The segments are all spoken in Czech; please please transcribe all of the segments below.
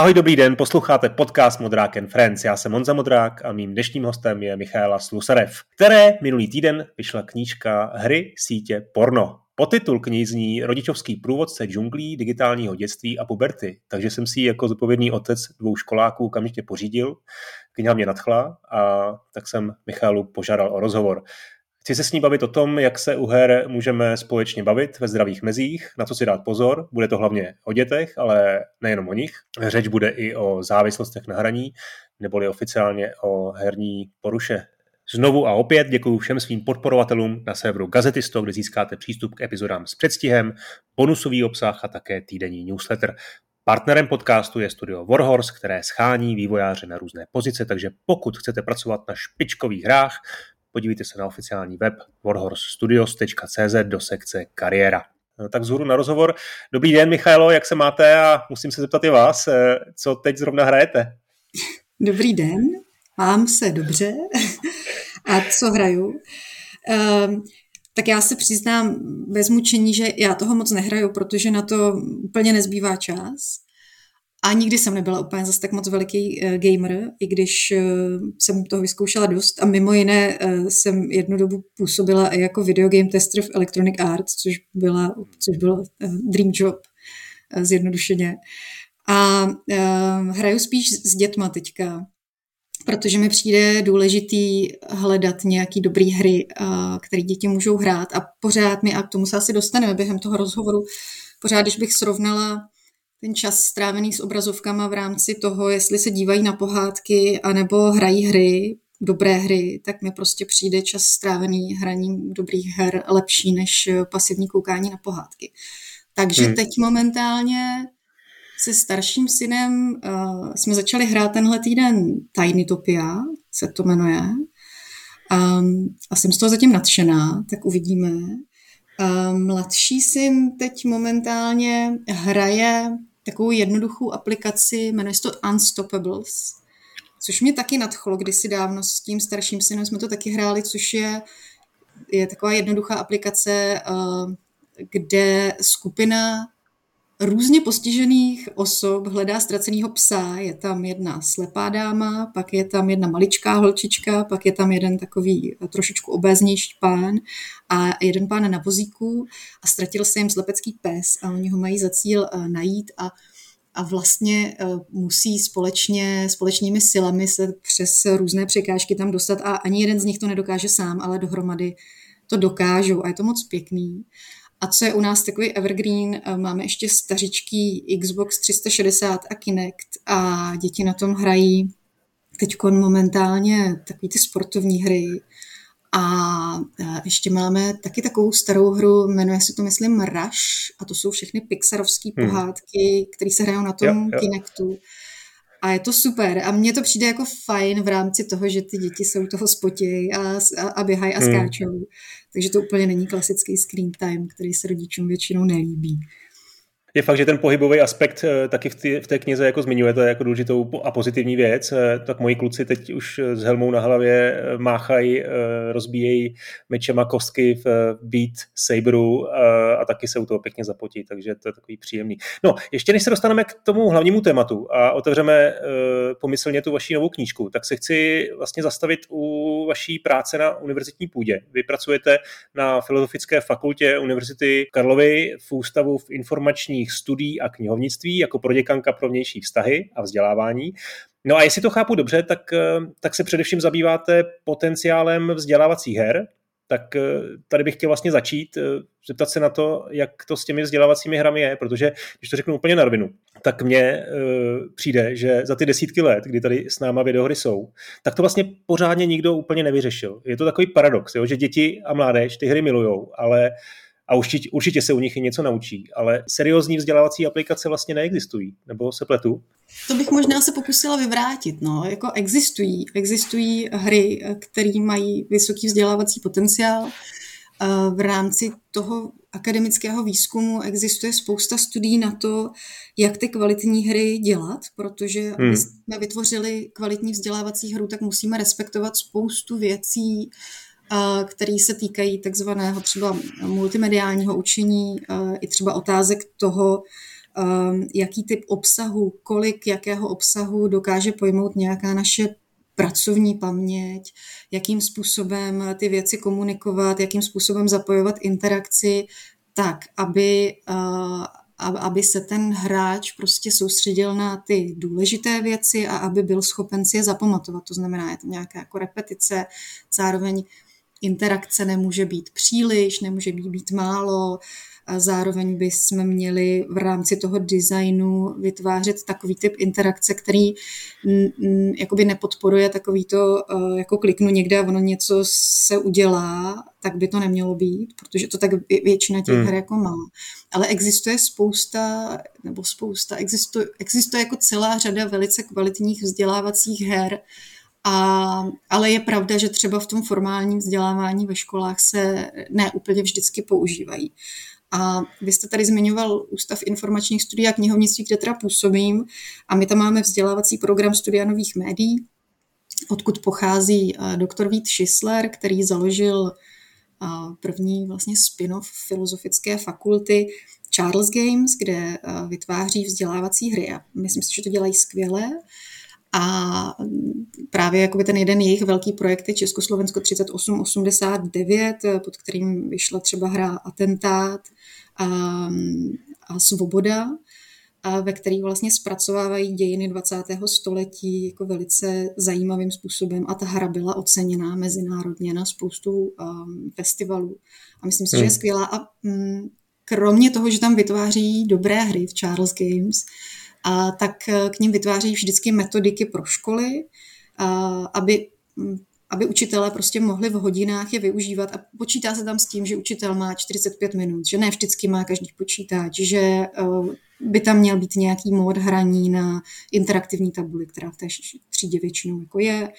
Ahoj, dobrý den, posloucháte podcast Modrák and Friends. Já jsem Monza Modrák a mým dnešním hostem je Michaela Slusarev, které minulý týden vyšla knížka Hry sítě porno. Potitul knihy zní Rodičovský průvodce džunglí, digitálního dětství a puberty. Takže jsem si ji jako zodpovědný otec dvou školáků kamžitě pořídil. Kniha mě nadchla a tak jsem Michalu požádal o rozhovor. Chci se s ní bavit o tom, jak se u her můžeme společně bavit ve zdravých mezích, na co si dát pozor. Bude to hlavně o dětech, ale nejenom o nich. Řeč bude i o závislostech na hraní, neboli oficiálně o herní poruše. Znovu a opět děkuji všem svým podporovatelům na serveru Gazetisto, kde získáte přístup k epizodám s předstihem, bonusový obsah a také týdenní newsletter. Partnerem podcastu je studio Warhorse, které schání vývojáře na různé pozice, takže pokud chcete pracovat na špičkových hrách, podívejte se na oficiální web warhorsestudios.cz do sekce kariéra. No, tak zhůru na rozhovor. Dobrý den, Michailo, jak se máte a musím se zeptat i vás, eh, co teď zrovna hrajete? Dobrý den, mám se dobře. A co hraju? Um, tak já se přiznám bez mučení, že já toho moc nehraju, protože na to úplně nezbývá čas. A nikdy jsem nebyla úplně zase tak moc veliký uh, gamer, i když uh, jsem toho vyzkoušela dost. A mimo jiné uh, jsem jednu dobu působila i jako videogame tester v Electronic Arts, což, byla, což byl uh, dream job, uh, zjednodušeně. A uh, hraju spíš s dětma teďka, protože mi přijde důležitý hledat nějaký dobrý hry, uh, které děti můžou hrát a pořád mi, a k tomu se asi dostaneme během toho rozhovoru, pořád, když bych srovnala ten čas strávený s obrazovkama v rámci toho, jestli se dívají na pohádky anebo hrají hry, dobré hry, tak mi prostě přijde čas strávený hraním dobrých her lepší než pasivní koukání na pohádky. Takže hmm. teď momentálně se starším synem uh, jsme začali hrát tenhle týden Tiny Topia, se to jmenuje. Um, a jsem z toho zatím nadšená, tak uvidíme. Um, mladší syn teď momentálně hraje takovou jednoduchou aplikaci, jmenuje se to Unstoppables, což mě taky nadchlo kdysi dávno s tím starším synem jsme to taky hráli, což je, je taková jednoduchá aplikace, uh, kde skupina různě postižených osob hledá ztraceného psa. Je tam jedna slepá dáma, pak je tam jedna maličká holčička, pak je tam jeden takový trošičku obéznější pán a jeden pán na vozíku a ztratil se jim slepecký pes a oni ho mají za cíl eh, najít a a vlastně eh, musí společně, společnými silami se přes různé překážky tam dostat a ani jeden z nich to nedokáže sám, ale dohromady to dokážou a je to moc pěkný. A co je u nás takový evergreen, eh, máme ještě stařičký Xbox 360 a Kinect a děti na tom hrají teď momentálně takový ty sportovní hry. A eh, ještě máme taky takovou starou hru, jmenuje se to, myslím, Rush, a to jsou všechny pixarovské hmm. pohádky, které se hrajou na tom jo, jo. Kinectu. A je to super. A mně to přijde jako fajn v rámci toho, že ty děti jsou toho spotějí a, a, a běhají a hmm. skáčou. Hmm. Takže to úplně není klasický screen time, který se rodičům většinou nelíbí. Je fakt, že ten pohybový aspekt eh, taky v, té, v té knize jako zmiňujete jako důležitou a pozitivní věc. Eh, tak moji kluci teď už eh, s helmou na hlavě máchají, rozbíjejí mečema kostky v Beat Saberu a taky se u toho pěkně zapotí, takže to je takový příjemný. No, ještě než se dostaneme k tomu hlavnímu tématu a otevřeme pomyslně tu vaši novou knížku, tak se chci vlastně zastavit u vaší práce na univerzitní půdě. Vy pracujete na Filozofické fakultě Univerzity Karlovy v Ústavu v informační knižních studií a knihovnictví jako proděkanka pro vnější vztahy a vzdělávání. No a jestli to chápu dobře, tak, eh, tak se především zabýváte potenciálem vzdělávacích her, tak eh, tady bych chtěl vlastně začít, eh, zeptat se na to, jak to s těmi vzdělávacími hrami je, protože když to řeknu úplně na rovinu, tak mně přijde, že za ty desítky let, kdy tady s náma videohry jsou, tak to vlastně pořádně nikdo úplně nevyřešil. Je to takový paradox, jo, že děti a mládež ty hry milujou, ale a určitě, určitě se u nich i něco naučí, ale seriózní vzdělávací aplikace vlastně neexistují, nebo se pletu? To bych možná se pokusila vyvrátit. No. Jako existují, existují hry, které mají vysoký vzdělávací potenciál. V rámci toho akademického výzkumu existuje spousta studií na to, jak ty kvalitní hry dělat, protože hmm. aby jsme vytvořili kvalitní vzdělávací hru, tak musíme respektovat spoustu věcí, které se týkají takzvaného třeba multimediálního učení i třeba otázek toho, jaký typ obsahu, kolik jakého obsahu dokáže pojmout nějaká naše pracovní paměť, jakým způsobem ty věci komunikovat, jakým způsobem zapojovat interakci, tak, aby, uh, aby se ten hráč prostě soustředil na ty důležité věci a aby byl schopen si je zapamatovat. To znamená, je to nějaká jako repetice, zároveň interakce nemůže být příliš, nemůže být málo, a zároveň bychom měli v rámci toho designu vytvářet takový typ interakce, který jakoby nepodporuje takový to, e, jako kliknu někde a ono něco se udělá, tak by to nemělo být, protože to tak většina těch hmm. her jako má. Ale existuje spousta, nebo spousta, existuje, existuje jako celá řada velice kvalitních vzdělávacích her, a, ale je pravda, že třeba v tom formálním vzdělávání ve školách se ne úplně vždycky používají. A vy jste tady zmiňoval Ústav informačních studií a knihovnictví, kde teda působím. A my tam máme vzdělávací program studia nových médií, odkud pochází eh, doktor Vít Schisler, který založil eh, první vlastně spin-off filozofické fakulty Charles Games, kde eh, vytváří vzdělávací hry. A myslím si, že to dělají skvěle. A právě jakoby ten jeden jejich velký projekt je Československo 3889, pod kterým vyšla třeba hra Atentát a, a Svoboda, a ve který vlastně zpracovávají dějiny 20. století jako velice zajímavým způsobem a ta hra byla oceněná mezinárodně na spoustu um, festivalů. A myslím si, hmm. že je hmm. skvělá a um, kromě toho, že tam vytváří dobré hry v Charles Games, a tak eh, k ním vytváří vždycky metodiky pro školy, a aby, mm, aby učitelé prostě mohli v hodinách je využívat. A počítá se tam s tím, že učitel má 45 minut, že ne vždycky má každý počítač, že eh, by tam měl být nějaký mód hraní na interaktivní tabuli, která v té třídě většinou jako je.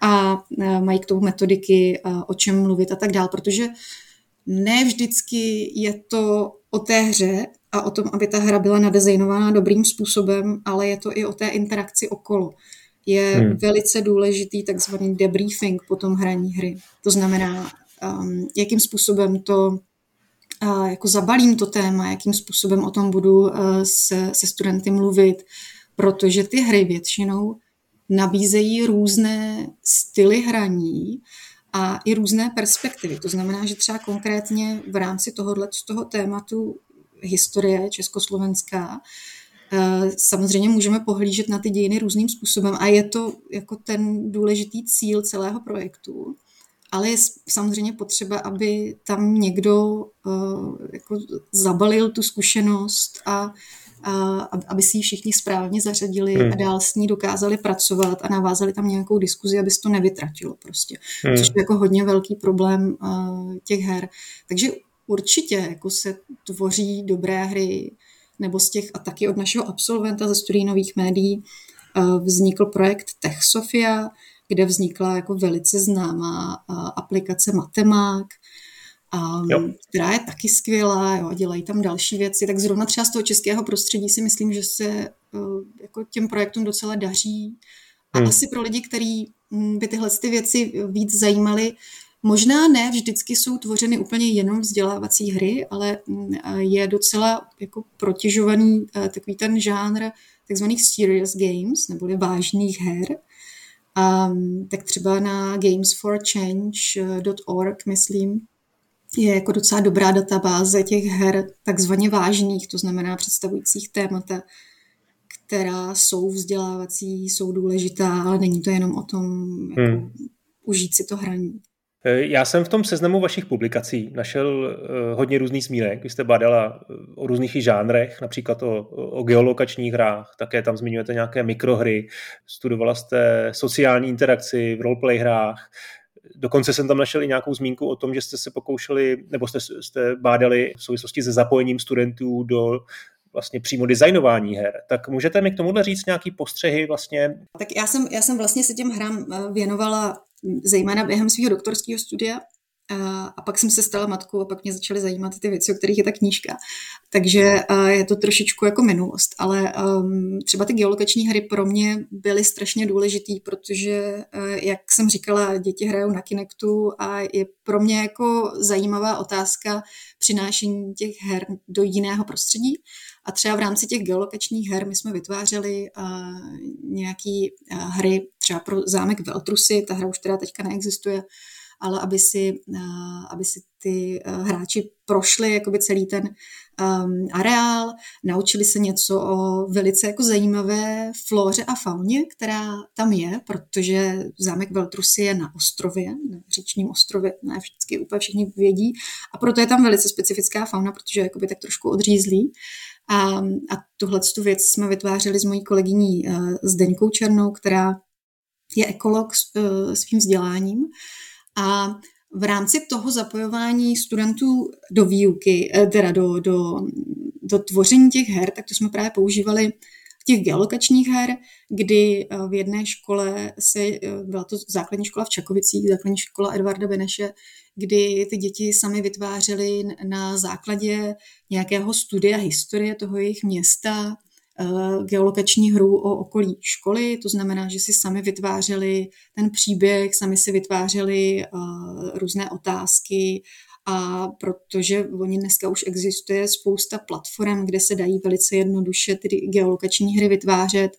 A eh, mají k tomu metodiky, o čem mluvit a tak dál, protože ne vždycky je to o té hře a o tom, aby ta hra byla nadizajnovaná dobrým způsobem, ale je to i o té interakci okolo. Je hmm. velice důležitý takzvaný debriefing po tom hraní hry. To znamená, um, jakým způsobem to uh, jako zabalím to téma, jakým způsobem o tom budu uh, se, se studenty mluvit, protože ty hry většinou nabízejí různé styly hraní a i různé perspektivy. To znamená, že třeba konkrétně v rámci tohohle z toho tématu historie československá, eh, samozřejmě můžeme pohlížet na ty dějiny různým způsobem a je to jako ten důležitý cíl celého projektu. Ale je samozřejmě potřeba, aby tam někdo uh, jako zabalil tu zkušenost a a aby si ji všichni správně zařadili hmm. a dál s ní dokázali pracovat a navázali tam nějakou diskuzi, aby se to nevytratilo prostě. Hmm. Což je jako hodně velký problém uh, těch her. Takže určitě jako se tvoří dobré hry, nebo z těch, a taky od našeho absolventa ze studií nových médií uh, vznikl projekt Tech Sofia, kde vznikla jako velice známá uh, aplikace Matemák, a, která je taky skvělá, jo, dělají tam další věci, tak zrovna třeba z toho českého prostředí si myslím, že se uh, jako těm projektům docela daří. A hmm. asi pro lidi, kteří hm, by tyhle ty věci víc zajímaly, možná ne vždycky jsou tvořeny úplně jenom vzdělávací hry, ale hm, je docela jako protěžovaný uh, takový ten žánr takzvaných serious games, neboli vážných her. Um, tak třeba na gamesforchange.org, myslím, je jako docela dobrá databáze těch her takzvaně vážných, to znamená představujících témata, která jsou vzdělávací, jsou důležitá, ale není to jenom o tom jako hmm. užít si to hraní. Eh, já jsem v tom seznamu vašich publikací našel eh, hodně různých zmínek. Vy jste bádala eh, o různých žánrech, například o, o geolokačních hrách, také tam zmiňujete nějaké mikrohry, studovala jste sociální interakci v roleplay hrách, Dokonce jsem tam našel i nějakou zmínku o tom, že jste se pokoušeli, nebo jste, jste bádali v souvislosti se zapojením studentů do vlastně přímo designování her. Tak můžete mi k tomuhle říct nějaký postřehy vlastně? Tak já jsem, já jsem vlastně se těm hrám věnovala zejména během svého doktorského studia a, pak jsem se stala matkou a pak mě začaly zajímat ty věci, o kterých je ta knížka. Takže je to trošičku jako minulost, ale um, třeba ty geolokační hry pro mě byly strašně důležitý, protože, uh, jak jsem říkala, děti hrajou na Kinectu a je pro mě jako zajímavá otázka přinášení těch her do jiného prostředí. A třeba v rámci těch geolokačních her my jsme vytvářeli nějaký uh, hry třeba pro zámek Veltrusy, ta hra už teda teďka neexistuje, ale aby si, uh, aby si ty uh, hráči prošli jakoby celý ten um, areál, naučili se něco o velice jako zajímavé flóře a fauně, která tam je, protože zámek Veltrusy je na ostrově, na říčním ostrově, ne vždycky úplně všichni vědí, a proto je tam velice specifická fauna, protože je jakoby tak trošku odřízlý. A, a tuhle tu věc jsme vytvářeli s mojí kolegyní uh, Zdeňkou Černou, která je ekolog s svým vzděláním. A v rámci toho zapojování studentů do výuky, eh, teda do, do, do tvoření těch her, tak to jsme právě používali těch geolokačních her, kdy v jedné škole se, byla to základní škola v Čakovicích, základní škola Edvarda Beneše, kdy ty děti sami vytvářely na základě nějakého studia historie toho jejich města. eh, geolokační hru o okolí školy, to znamená, že si sami vytvářeli ten příběh, sami si vytvářeli eh, různé otázky. A protože oni dneska už existuje spousta platform, kde se dají velice jednoduše ty geolokační hry vytvářet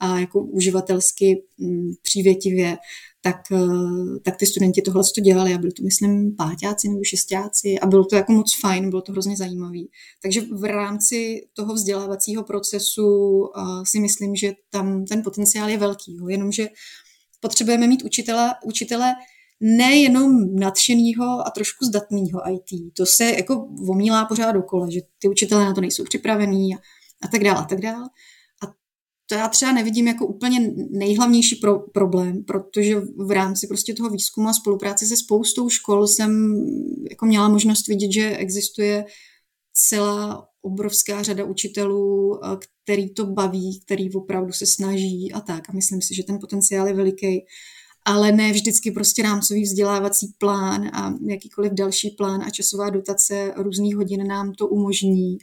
a jako uživatelsky mm, přívětivě, tak, eh, tak ty studenti tohle to dělali a byli to, myslím, páťáci nebo šestáci a bylo to jako moc fajn, bylo to hrozně zajímavý. Takže v rámci toho vzdělávacího procesu uh, si myslím, že tam ten potenciál je velký, jo. jenomže potřebujeme mít učitele, učitele nejenom nadšenýho a trošku zdatného IT. To se jako omílá pořád dokola, že ty učitelé na to nejsou připravení a, a tak dále a tak dále to já třeba nevidím jako úplně nejhlavnější pro, problém, protože v rámci prostě toho výzkumu a spolupráce se spoustou škol jsem jako měla možnost vidět, že existuje celá obrovská řada učitelů, který to baví, který opravdu se snaží a tak. A myslím si, že ten potenciál je veliký. Ale ne vždycky prostě rámcový vzdělávací plán a jakýkoliv další plán a časová dotace různých hodin nám to umožní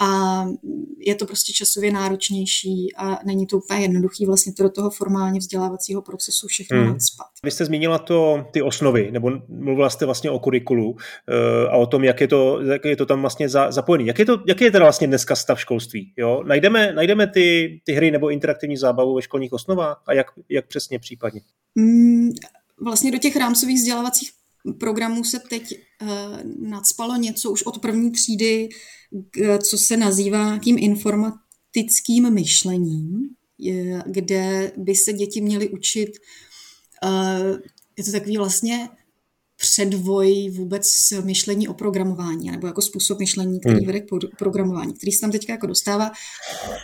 a je to prostě časově náročnější a není to úplně jednoduchý vlastně to do toho formálně vzdělávacího procesu všechno hmm. nadspat. Vy jste zmínila to, ty osnovy, nebo mluvila jste vlastně o kurikulu uh, a o tom, jak je to, jak je to tam vlastně za, zapojený. Jak je, to, jak je teda vlastně dneska stav školství? Jo? Najdeme, najdeme ty, ty hry nebo interaktivní zábavu ve školních osnovách a jak, jak přesně případně? Hmm, vlastně do těch rámcových vzdělávacích programů se teď uh, nadspalo něco už od první třídy, co se nazývá tím informatickým myšlením, kde by se děti měly učit, uh, je to takový vlastně předvoj vůbec myšlení o programování, nebo jako způsob myšlení, který hmm. vede k programování, který se tam teďka jako dostává.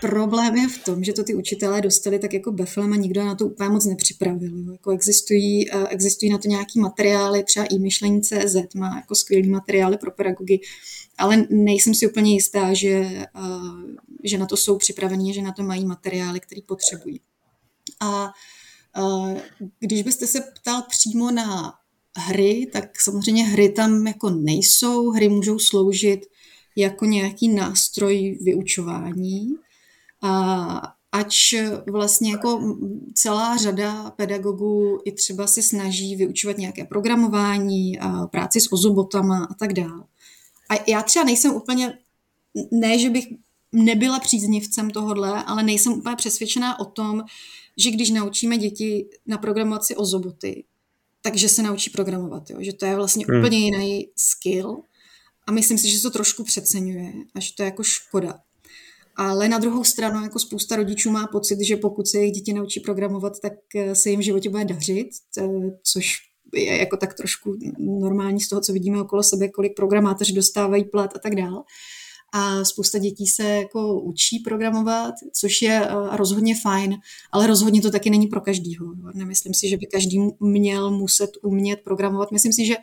Problém je v tom, že to ty učitelé dostali tak jako beflem a nikdo na to úplně moc nepřipravil. Jako existují, eh, existují na to nějaký materiály, třeba i myšlení CZ má jako skvělý materiály pro pedagogy, ale nejsem si úplně jistá, že, eh, že na to jsou připravení, že na to mají materiály, které potřebují. A eh, když byste se ptal přímo na hry, tak samozřejmě hry tam jako nejsou. Hry můžou sloužit jako nějaký nástroj vyučování. A ač vlastně jako celá řada pedagogů i třeba se snaží vyučovat nějaké programování, a práci s ozobotama a tak dále. A já třeba nejsem úplně, ne, že bych nebyla příznivcem tohodle, ale nejsem úplně přesvědčená o tom, že když naučíme děti na programaci ozoboty, takže se naučí programovat, jo? že to je vlastně hmm. úplně jiný skill a myslím si, že se to trošku přeceňuje a že to je jako škoda. Ale na druhou stranu jako spousta rodičů má pocit, že pokud se jejich děti naučí programovat, tak eh, se jim v životě bude dařit, což je jako tak trošku normální z toho, co vidíme okolo sebe, kolik programátoři dostávají plat a tak dále a spousta dětí se jako učí programovat, což je uh, rozhodně fajn, ale rozhodně to taky není pro každýho. Nemyslím si, že by každý měl muset umět programovat. Myslím si, že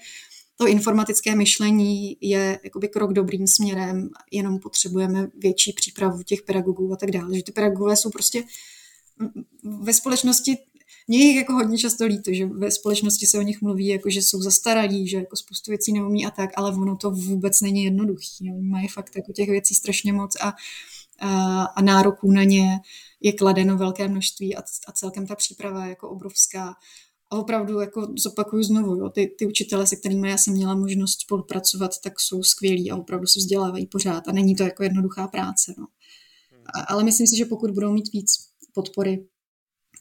to informatické myšlení je jakoby krok dobrým směrem, jenom potřebujeme větší přípravu těch pedagogů a tak dále. Že ty pedagogové jsou prostě ve společnosti mě je jako hodně často líto, že ve společnosti se o nich mluví, jako že jsou zastaralí, že jako spoustu věcí neumí a tak, ale ono to vůbec není jednoduchý. Oni mají fakt jako těch věcí strašně moc a, a, a nároků na ně je kladeno velké množství a, a celkem ta příprava je jako obrovská. A opravdu jako zopakuju znovu, jo, ty, ty učitele, se kterými já jsem měla možnost spolupracovat, tak jsou skvělí a opravdu se vzdělávají pořád a není to jako jednoduchá práce. No. A, ale myslím si, že pokud budou mít víc podpory,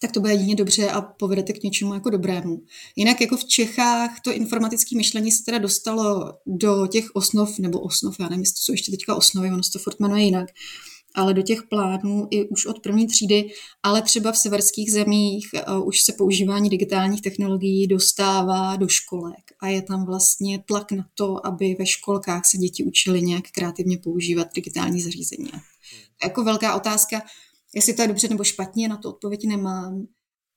tak to bude jedině dobře a povedete k něčemu jako dobrému. Jinak jako v Čechách to informatické myšlení se teda dostalo do těch osnov, nebo osnov, já nevím, jestli to jsou ještě teďka osnovy, ono se to furt jmenuje jinak, ale do těch plánů i už od první třídy, ale třeba v severských zemích uh, už se používání digitálních technologií dostává do školek a je tam vlastně tlak na to, aby ve školkách se děti učili nějak kreativně používat digitální zařízení. Jako velká otázka, jestli to je dobře nebo špatně, na to odpověď nemám.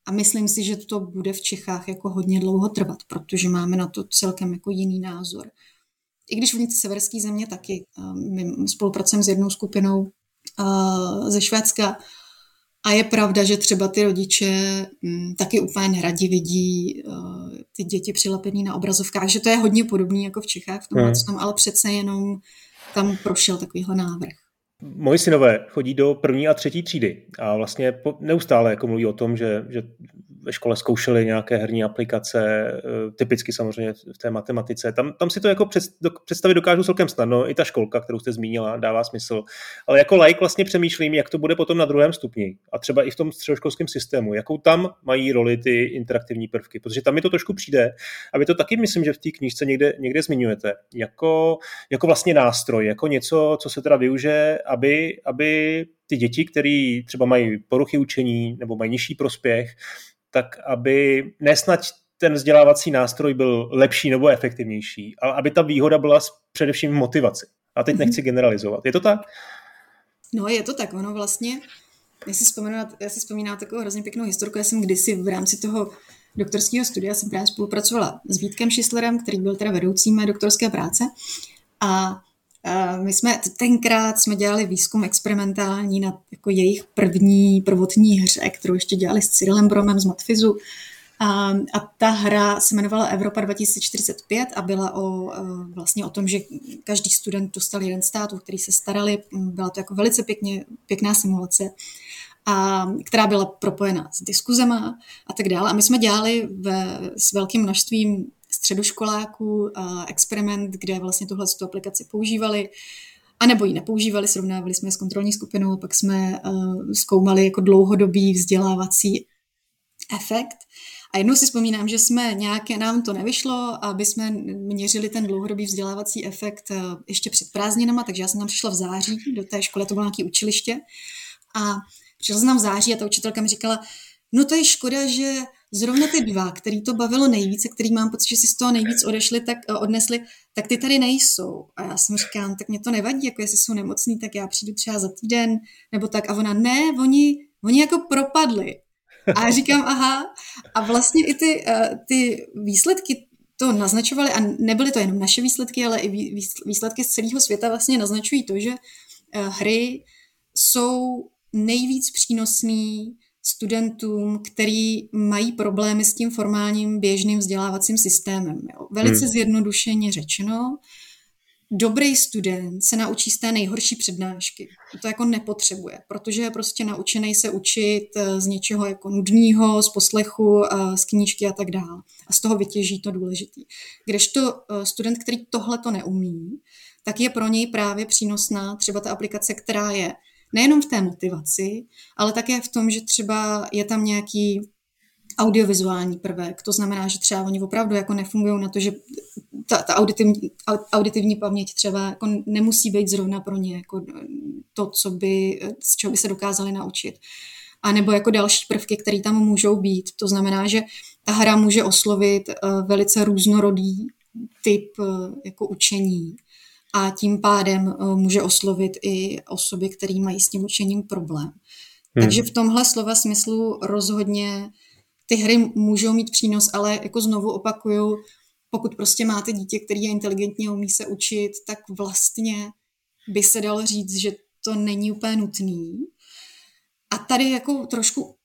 A myslím si, že to bude v Čechách jako hodně dlouho trvat, protože máme na to celkem jako jiný názor. I když v severské země taky. My spolupracujeme s jednou skupinou ze Švédska. A je pravda, že třeba ty rodiče mm, taky úplně neradi vidí ty děti přilepený na obrazovkách, že to je hodně podobný jako v Čechách v tomhle hmm. tom, ale přece jenom tam prošel takovýhle návrh. Moji synové chodí do první a třetí třídy a vlastně neustále jako mluví o tom, že, že ve škole zkoušeli nějaké herní aplikace, eh, typicky samozřejmě v té matematice. Tam, tam si to jako představit dokážu celkem snadno, i ta školka, kterou jste zmínila, dává smysl. Ale jako like vlastně přemýšlím, jak to bude potom na druhém stupni a třeba i v tom středoškolském systému, jakou tam mají roli ty interaktivní prvky, protože tam mi to trošku přijde a vy to taky myslím, že v té knížce někde, někde zmiňujete, jako, jako vlastně nástroj, jako něco, co se teda využije, aby, aby ty děti, které třeba mají poruchy učení nebo mají nižší prospěch, tak aby nesnad ten vzdělávací nástroj byl lepší nebo efektivnější, ale aby ta výhoda byla především v motivaci. A teď nechci mhm. generalizovat. Je to tak? No, je to tak. Ono vlastně, já si vzpomínám, já si vzpomínám takovou hrozně pěknou historku. Já jsem kdysi v rámci toho doktorského studia jsem právě spolupracovala s Vítkem Šislerem, který byl teda vedoucí mé doktorské práce. A my jsme tenkrát jsme dělali výzkum experimentální na jako jejich první, prvotní hře, kterou ještě dělali s Cyrilem Bromem z Matfizu. A, a ta hra se jmenovala Evropa 2045 a byla o, vlastně o tom, že každý student dostal jeden stát, o který se starali. Byla to jako velice pěkně, pěkná simulace, a, která byla propojena s diskuzema a tak dále. A my jsme dělali ve, s velkým množstvím středoškoláků experiment, kde vlastně tuhle aplikaci používali, a nebo ji nepoužívali, srovnávali jsme s kontrolní skupinou, pak jsme uh, zkoumali jako dlouhodobý vzdělávací efekt. A jednou si vzpomínám, že jsme nějaké, nám to nevyšlo, aby jsme měřili ten dlouhodobý vzdělávací efekt uh, ještě před prázdninama, takže já jsem tam přišla v září do té školy, to bylo nějaké učiliště. A přišla jsem tam v září a ta učitelka mi říkala, no to je škoda, že zrovna ty dva, který to bavilo nejvíce, který mám pocit, že si z toho nejvíc odešli, tak uh, odnesli, tak ty tady nejsou. A já jsem říkám, tak mě to nevadí, jako jestli jsou nemocní, tak já přijdu třeba za týden, nebo tak. A ona, ne, oni, oni jako propadli. A já říkám, aha. A vlastně i ty, uh, ty výsledky to naznačovaly, a nebyly to jenom naše výsledky, ale i výsledky z celého světa vlastně naznačují to, že uh, hry jsou nejvíc přínosný studentům, který mají problémy s tím formálním běžným vzdělávacím systémem. Jo. Velice hmm. zjednodušeně řečeno, dobrý student se naučí z té nejhorší přednášky. To jako nepotřebuje, protože je prostě naučený se učit eh, z něčeho jako nudného, z poslechu, eh, z knížky a tak dále. A z toho vytěží to důležitý. Kdežto eh, student, který tohle to neumí, tak je pro něj právě přínosná třeba ta aplikace, která je nejenom v té motivaci, ale také v tom, že třeba je tam nějaký audiovizuální prvek. To znamená, že třeba oni opravdu jako nefungují na to, že ta, ta auditivní, auditivní paměť třeba jako nemusí být zrovna pro ně jako to, co by, z čeho by se dokázali naučit. A nebo jako další prvky, které tam můžou být. To znamená, že ta hra může oslovit uh, velice různorodý typ uh, jako učení a tím pádem uh, může oslovit i osoby, které mají s tím učením problém. Hmm. Takže v tomhle slova smyslu rozhodně ty hry můžou mít přínos, ale jako znovu opakuju, pokud prostě máte dítě, který je inteligentní a umí se učit, tak vlastně by se dalo říct, že to není úplně nutný. A tady jako trošku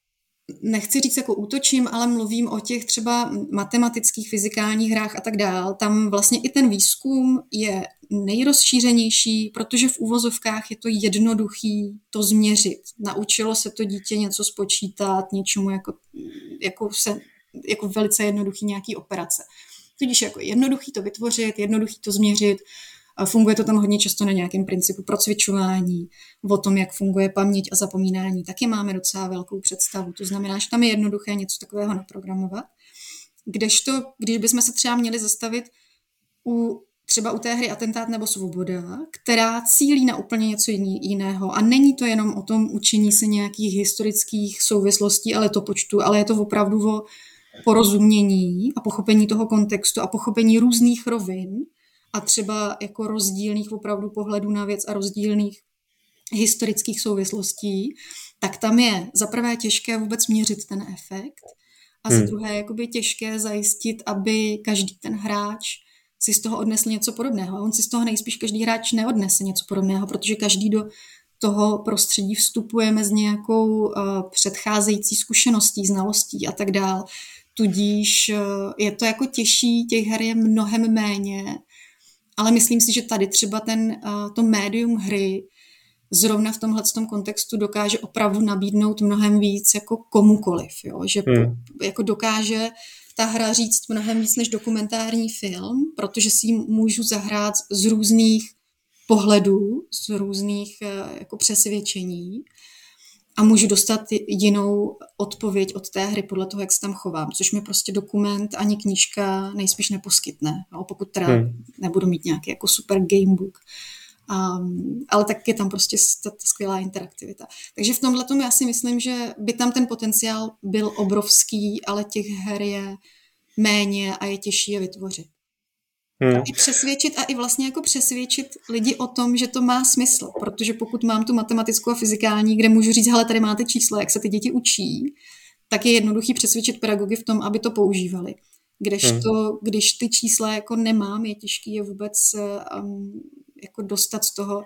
nechci říct jako útočím, ale mluvím o těch třeba matematických, fyzikálních hrách a tak dál. Tam vlastně i ten výzkum je nejrozšířenější, protože v úvozovkách je to jednoduchý to změřit. Naučilo se to dítě něco spočítat, něčemu jako, jako, se, jako velice jednoduchý nějaký operace. Tudíž jako jednoduchý to vytvořit, jednoduchý to změřit, Funguje to tam hodně často na nějakém principu procvičování, o tom, jak funguje paměť a zapomínání. Taky máme docela velkou představu. To znamená, že tam je jednoduché něco takového naprogramovat. Kdežto, když bychom se třeba měli zastavit u třeba u té hry Atentát nebo Svoboda, která cílí na úplně něco jiného. A není to jenom o tom učení se nějakých historických souvislostí, ale to počtu, ale je to opravdu o porozumění a pochopení toho kontextu a pochopení různých rovin, a třeba jako rozdílných opravdu pohledů na věc a rozdílných historických souvislostí, tak tam je za prvé těžké vůbec měřit ten efekt a za hmm. druhé jakoby těžké zajistit, aby každý ten hráč si z toho odnesl něco podobného. A on si z toho nejspíš každý hráč neodnese něco podobného, protože každý do toho prostředí vstupujeme s nějakou uh, předcházející zkušeností, znalostí a tak dál. Tudíž uh, je to jako těžší, těch her je mnohem méně ale myslím si, že tady třeba ten, eh, to médium hry zrovna v tomhle kontextu dokáže opravdu nabídnout mnohem víc jako komukoliv, jo? že hmm. jako dokáže ta hra říct mnohem víc než dokumentární film, protože si ji můžu zahrát z různých pohledů, z různých eh, jako přesvědčení a můžu dostat jinou odpověď od té hry podle toho, jak se tam chovám, což mi prostě dokument ani knížka nejspíš neposkytne, no, pokud teda hmm. nebudu mít nějaký jako super gamebook. Um, ale tak je tam prostě ta, ta skvělá interaktivita. Takže v tomhle já si myslím, že by tam ten potenciál byl obrovský, ale těch her je méně a je těžší je vytvořit. Hmm. I přesvědčit a i vlastně jako přesvědčit lidi o tom, že to má smysl, protože pokud mám tu matematickou a fyzikální, kde můžu říct, hele, tady máte číslo, jak se ty děti učí, tak je jednoduchý přesvědčit pedagogy v tom, aby to používali. Kdežto, hmm. když ty čísla jako nemám, je těžké je vůbec um, jako dostat z toho,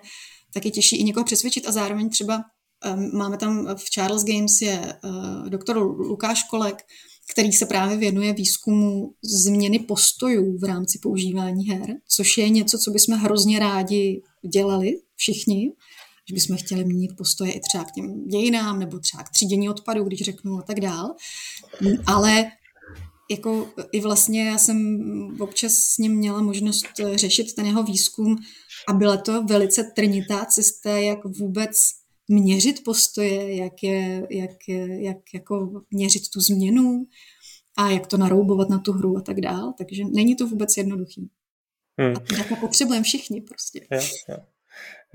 tak je těžší i někoho přesvědčit a zároveň třeba um, máme tam v Charles Games je uh, doktor Lukáš Kolek, který se právě věnuje výzkumu změny postojů v rámci používání her, což je něco, co bychom hrozně rádi dělali všichni, že bychom chtěli měnit postoje i třeba k těm dějinám nebo třeba k třídění odpadu, když řeknu a tak dál. Ale jako i vlastně já jsem občas s ním měla možnost řešit ten jeho výzkum a byla to velice trnitá cesta, jak vůbec měřit postoje, jak, je, jak, je, jak jako měřit tu změnu a jak to naroubovat na tu hru a tak dál. Takže není to vůbec jednoduchý. Hmm. A to jako potřebujeme všichni prostě. Jo, jo.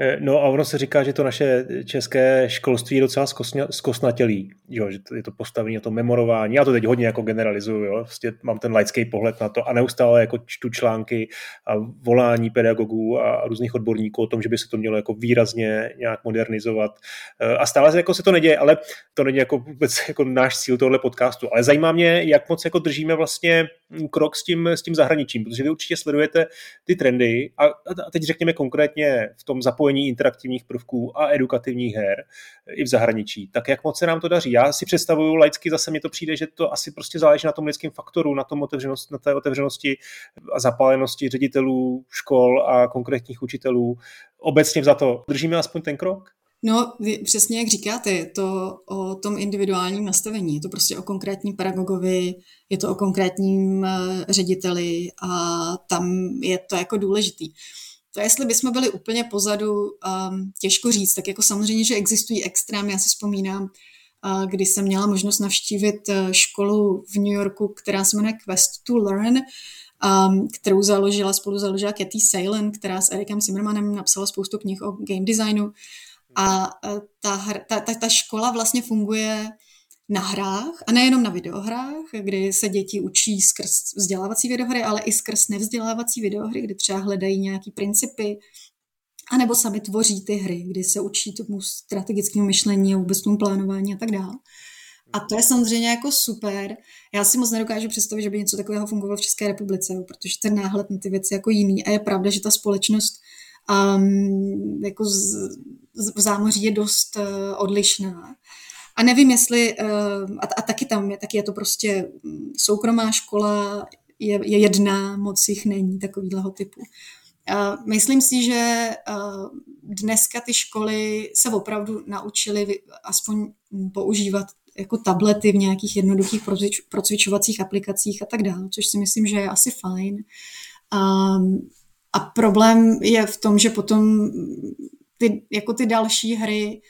Eh, no a ono se říká, že to naše české školství je docela zkosnatělý, jo, že je to postavení, to memorování. Já to teď hodně jako generalizuju, jo, prostě mám ten laický pohled na to a neustále jako čtu články a volání pedagogů a různých odborníků o tom, že by se to mělo jako výrazně nějak modernizovat. Eh, a stále se jako se to neděje, ale to není jako vůbec jako náš cíl tohle podcastu. Ale zajímá mě, jak moc jako držíme vlastně krok s tím, s tím zahraničím, protože vy určitě sledujete ty trendy a, a teď řekněme konkrétně v tom zapojení zapojení interaktivních prvků a edukativních her i v zahraničí. Tak jak moc se nám to daří? Já si představuju laicky, zase mi to přijde, že to asi prostě záleží na tom lidském faktoru, na, tom otevřenost, na té otevřenosti a zapálenosti ředitelů škol a konkrétních učitelů. Obecně za to držíme aspoň ten krok? No, vy, přesně jak říkáte, je to o tom individuálním nastavení, je to prostě o konkrétním pedagogovi, je to o konkrétním uh, řediteli a tam je to jako důležitý. To jestli bychom byli úplně pozadu, um, těžko říct. Tak jako samozřejmě, že existují extrémy. Já si vzpomínám, uh, kdy jsem měla možnost navštívit uh, školu v New Yorku, která se jmenuje Quest to Learn, um, kterou založila, spolu založila Katy Salen, která s Erikem Zimmermanem napsala spoustu knih o game designu. A uh, ta, ta, ta, ta škola vlastně funguje na hrách a nejenom na videohrách, kdy se děti učí skrz vzdělávací videohry, ale i skrz nevzdělávací videohry, kdy třeba hledají nějaký principy, anebo sami tvoří ty hry, kdy se učí tomu strategickému myšlení a vůbec tomu plánování a tak dále. A to je samozřejmě jako super. Já si moc nedokážu představit, že by něco takového fungovalo v České republice, protože ten náhled na ty věci jako jiný. A je pravda, že ta společnost um, jako z, z, v zámoří je dost uh, odlišná. A nevím, jestli, uh, a, a taky tam je, taky je to prostě mm, soukromá škola, je, je jedna, moc jich není takovýhleho typu. Uh, myslím si, že uh, dneska ty školy se opravdu naučily aspoň používat jako tablety v nějakých jednoduchých procvičovacích aplikacích a tak dále, což si myslím, že je asi fajn. Um, a problém je v tom, že potom ty, jako ty další hry,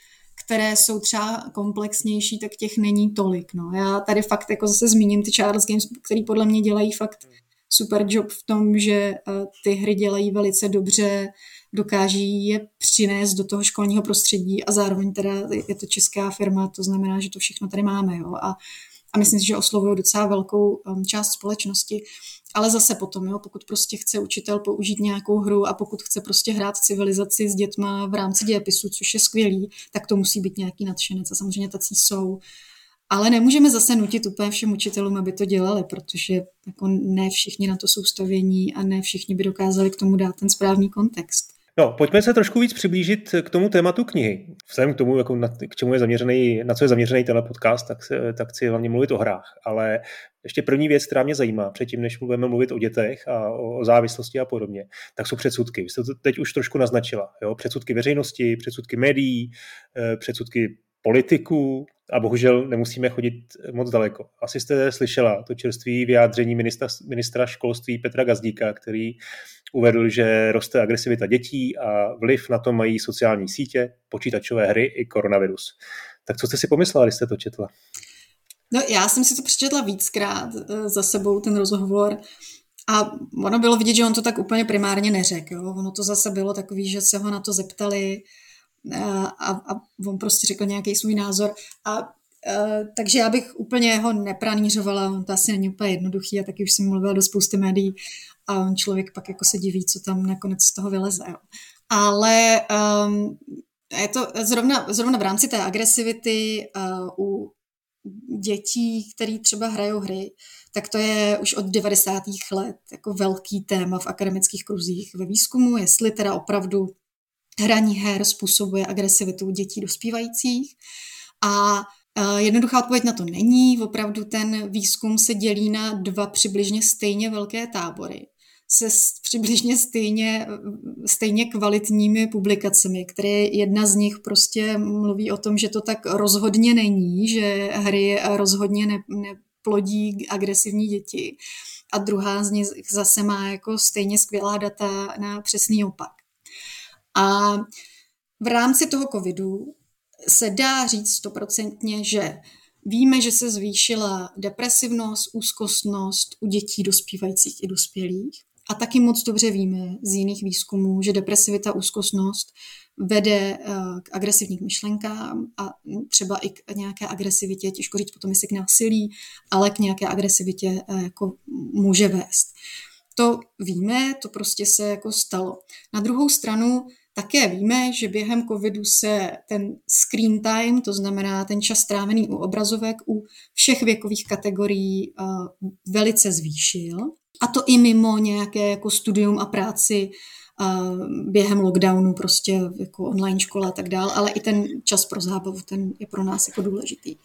které jsou třeba komplexnější, tak těch není tolik. No. Já tady fakt jako zase zmíním ty Charles Games, který podle mě dělají fakt super job v tom, že eh, ty hry dělají velice dobře, dokáží je přinést do toho školního prostředí a zároveň teda je to česká firma, to znamená, že to všechno tady máme. Jo? A, a myslím si, že oslovují docela velkou um, část společnosti. Ale zase potom, jo, pokud prostě chce učitel použít nějakou hru a pokud chce prostě hrát civilizaci s dětma v rámci dějepisu, což je skvělý, tak to musí být nějaký nadšenec a samozřejmě tací jsou. Ale nemůžeme zase nutit úplně všem učitelům, aby to dělali, protože jako ne všichni na to jsou stavění a ne všichni by dokázali k tomu dát ten správný kontext. No, pojďme se trošku víc přiblížit k tomu tématu knihy. Vzhledem k tomu, jako na, k čemu je zaměřený, na co je zaměřený tenhle podcast, tak, se, tak chci hlavně mluvit o hrách. Ale ještě první věc, která mě zajímá, předtím, než budeme mluvit o dětech a o, o závislosti a podobně, tak jsou předsudky. Vy jste to teď už trošku naznačila. Jo? Předsudky veřejnosti, předsudky médií, eh, předsudky politiků a bohužel nemusíme chodit moc daleko. Asi jste slyšela to čerství vyjádření ministra, ministra školství Petra Gazdíka, který uvedl, že roste agresivita dětí a vliv na to mají sociální sítě, počítačové hry i koronavirus. Tak co jste si pomyslela, když jste to četla? No, já jsem si to přečetla víckrát eh, za sebou, ten rozhovor. A ono bylo vidět, že on to tak úplně primárně neřekl. Ono to zase bylo takový, že se ho na to zeptali a, a on prostě řekl nějaký svůj názor. A Uh, takže já bych úplně ho nepranířovala, on to asi není úplně jednoduchý a taky už jsem mluvila do spousty médií a on člověk pak jako se diví, co tam nakonec z toho vyleze. Jo. Ale um, je to zrovna, zrovna v rámci té agresivity uh, u dětí, který třeba hrajou hry, tak to je už od 90. let jako velký téma v akademických kruzích ve výzkumu, jestli teda opravdu hraní her způsobuje agresivitu dětí dospívajících. A Jednoduchá odpověď na to není. Opravdu ten výzkum se dělí na dva přibližně stejně velké tábory se přibližně stejně, stejně kvalitními publikacemi, které jedna z nich prostě mluví o tom, že to tak rozhodně není, že hry rozhodně ne, neplodí agresivní děti. A druhá z nich zase má jako stejně skvělá data na přesný opak. A v rámci toho covidu se dá říct stoprocentně, že víme, že se zvýšila depresivnost, úzkostnost u dětí dospívajících i dospělých. A taky moc dobře víme z jiných výzkumů, že depresivita, úzkostnost vede eh, k agresivním myšlenkám a třeba i k nějaké agresivitě, těžko říct potom jestli k násilí, ale k nějaké agresivitě eh, jako může vést. To víme, to prostě se jako stalo. Na druhou stranu také víme, že během covidu se ten screen time, to znamená ten čas strávený u obrazovek, u všech věkových kategorií eh, velice zvýšil. A to i mimo nějaké jako studium a práci během lockdownu, prostě jako online škola a tak dále, ale i ten čas pro zábavu, ten je pro nás jako důležitý.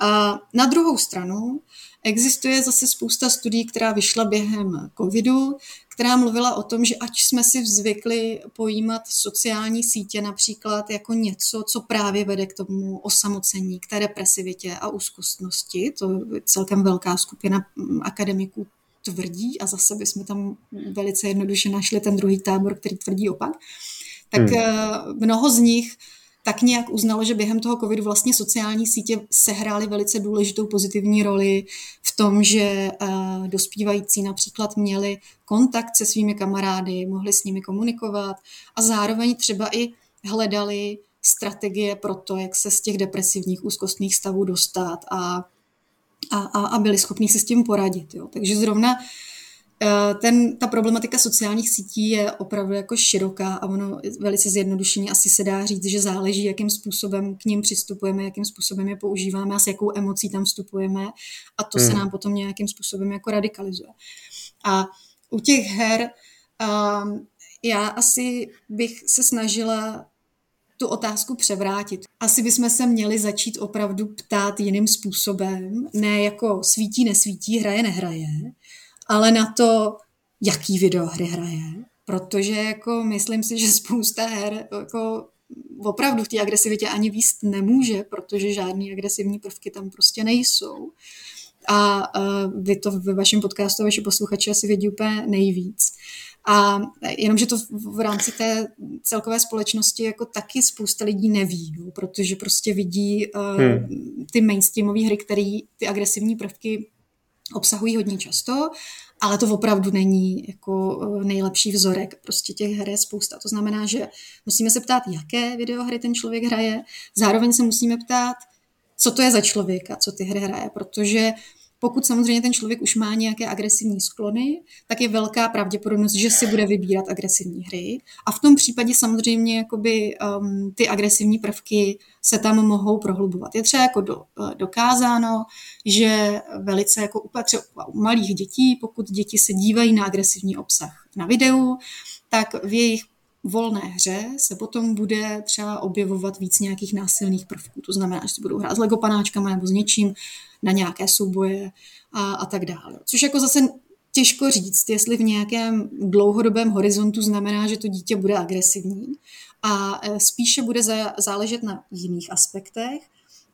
A na druhou stranu existuje zase spousta studií, která vyšla během covidu, která mluvila o tom, že ať jsme si zvykli pojímat sociální sítě například jako něco, co právě vede k tomu osamocení, k té depresivitě a úzkostnosti, to je celkem velká skupina akademiků tvrdí a zase bychom tam velice jednoduše našli ten druhý tábor, který tvrdí opak, tak hmm. Eh, mnoho z nich tak nějak uznalo, že během toho covidu vlastně sociální sítě sehrály velice důležitou pozitivní roli v tom, že uh, dospívající například měli kontakt se svými kamarády, mohli s nimi komunikovat a zároveň třeba i hledali strategie pro to, jak se z těch depresivních úzkostných stavů dostat a a, a, byli schopni si s tím poradit. Jo. Takže zrovna eh, ten, ta problematika sociálních sítí je opravdu jako široká a ono velice zjednodušeně asi se dá říct, že záleží, jakým způsobem k ním přistupujeme, jakým způsobem je používáme a s jakou emocí tam vstupujeme a to hmm. se nám potom nějakým způsobem jako radikalizuje. A u těch her um, já asi bych se snažila tu otázku převrátit. Asi bychom se měli začít opravdu ptát jiným způsobem, ne jako svítí, nesvítí, hraje, nehraje, ale na to, jaký videohry hraje. Protože jako myslím si, že spousta her jako opravdu v té agresivitě ani výst nemůže, protože žádný agresivní prvky tam prostě nejsou. A uh, vy to ve vašem podcastu, vaši posluchači asi vědí úplně nejvíc. A jenomže to v rámci té celkové společnosti jako taky spousta lidí neví, no, protože prostě vidí uh, hmm. ty mainstreamové hry, které ty agresivní prvky obsahují hodně často, ale to opravdu není jako eh, nejlepší vzorek. Prostě těch her je spousta. To znamená, že musíme se ptát, jaké videohry ten člověk hraje. Zároveň se musíme ptát, co to je za člověka, co ty hry hraje, protože pokud samozřejmě ten člověk už má nějaké agresivní sklony, tak je velká pravděpodobnost, že si bude vybírat agresivní hry. A v tom případě samozřejmě jakoby, um, ty agresivní prvky se tam mohou prohlubovat. Je třeba jako do, uh, dokázáno, že velice jako u malých dětí, pokud děti se dívají na agresivní obsah na videu, tak v jejich volné hře se potom bude třeba objevovat víc nějakých násilných prvků. To znamená, že si budou hrát s legopanáčkama nebo s něčím na nějaké souboje a, a tak dále. Což jako zase těžko říct, jestli v nějakém dlouhodobém horizontu znamená, že to dítě bude agresivní. A e, spíše bude záležet na jiných aspektech,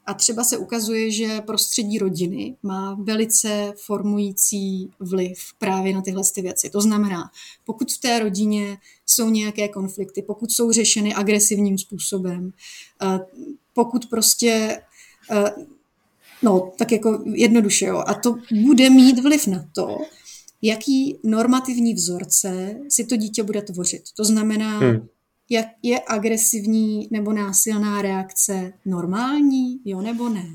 a třeba se ukazuje, že prostředí rodiny má velice formující vliv právě na tyhle ty věci. To znamená, pokud v té rodině jsou nějaké konflikty, pokud jsou řešeny agresivním způsobem, eh, pokud prostě, eh, no tak jako jednoduše, jo, a to bude mít vliv na to, jaký normativní vzorce si to dítě bude tvořit. To znamená, hmm jak je agresivní nebo násilná reakce normální, jo nebo ne.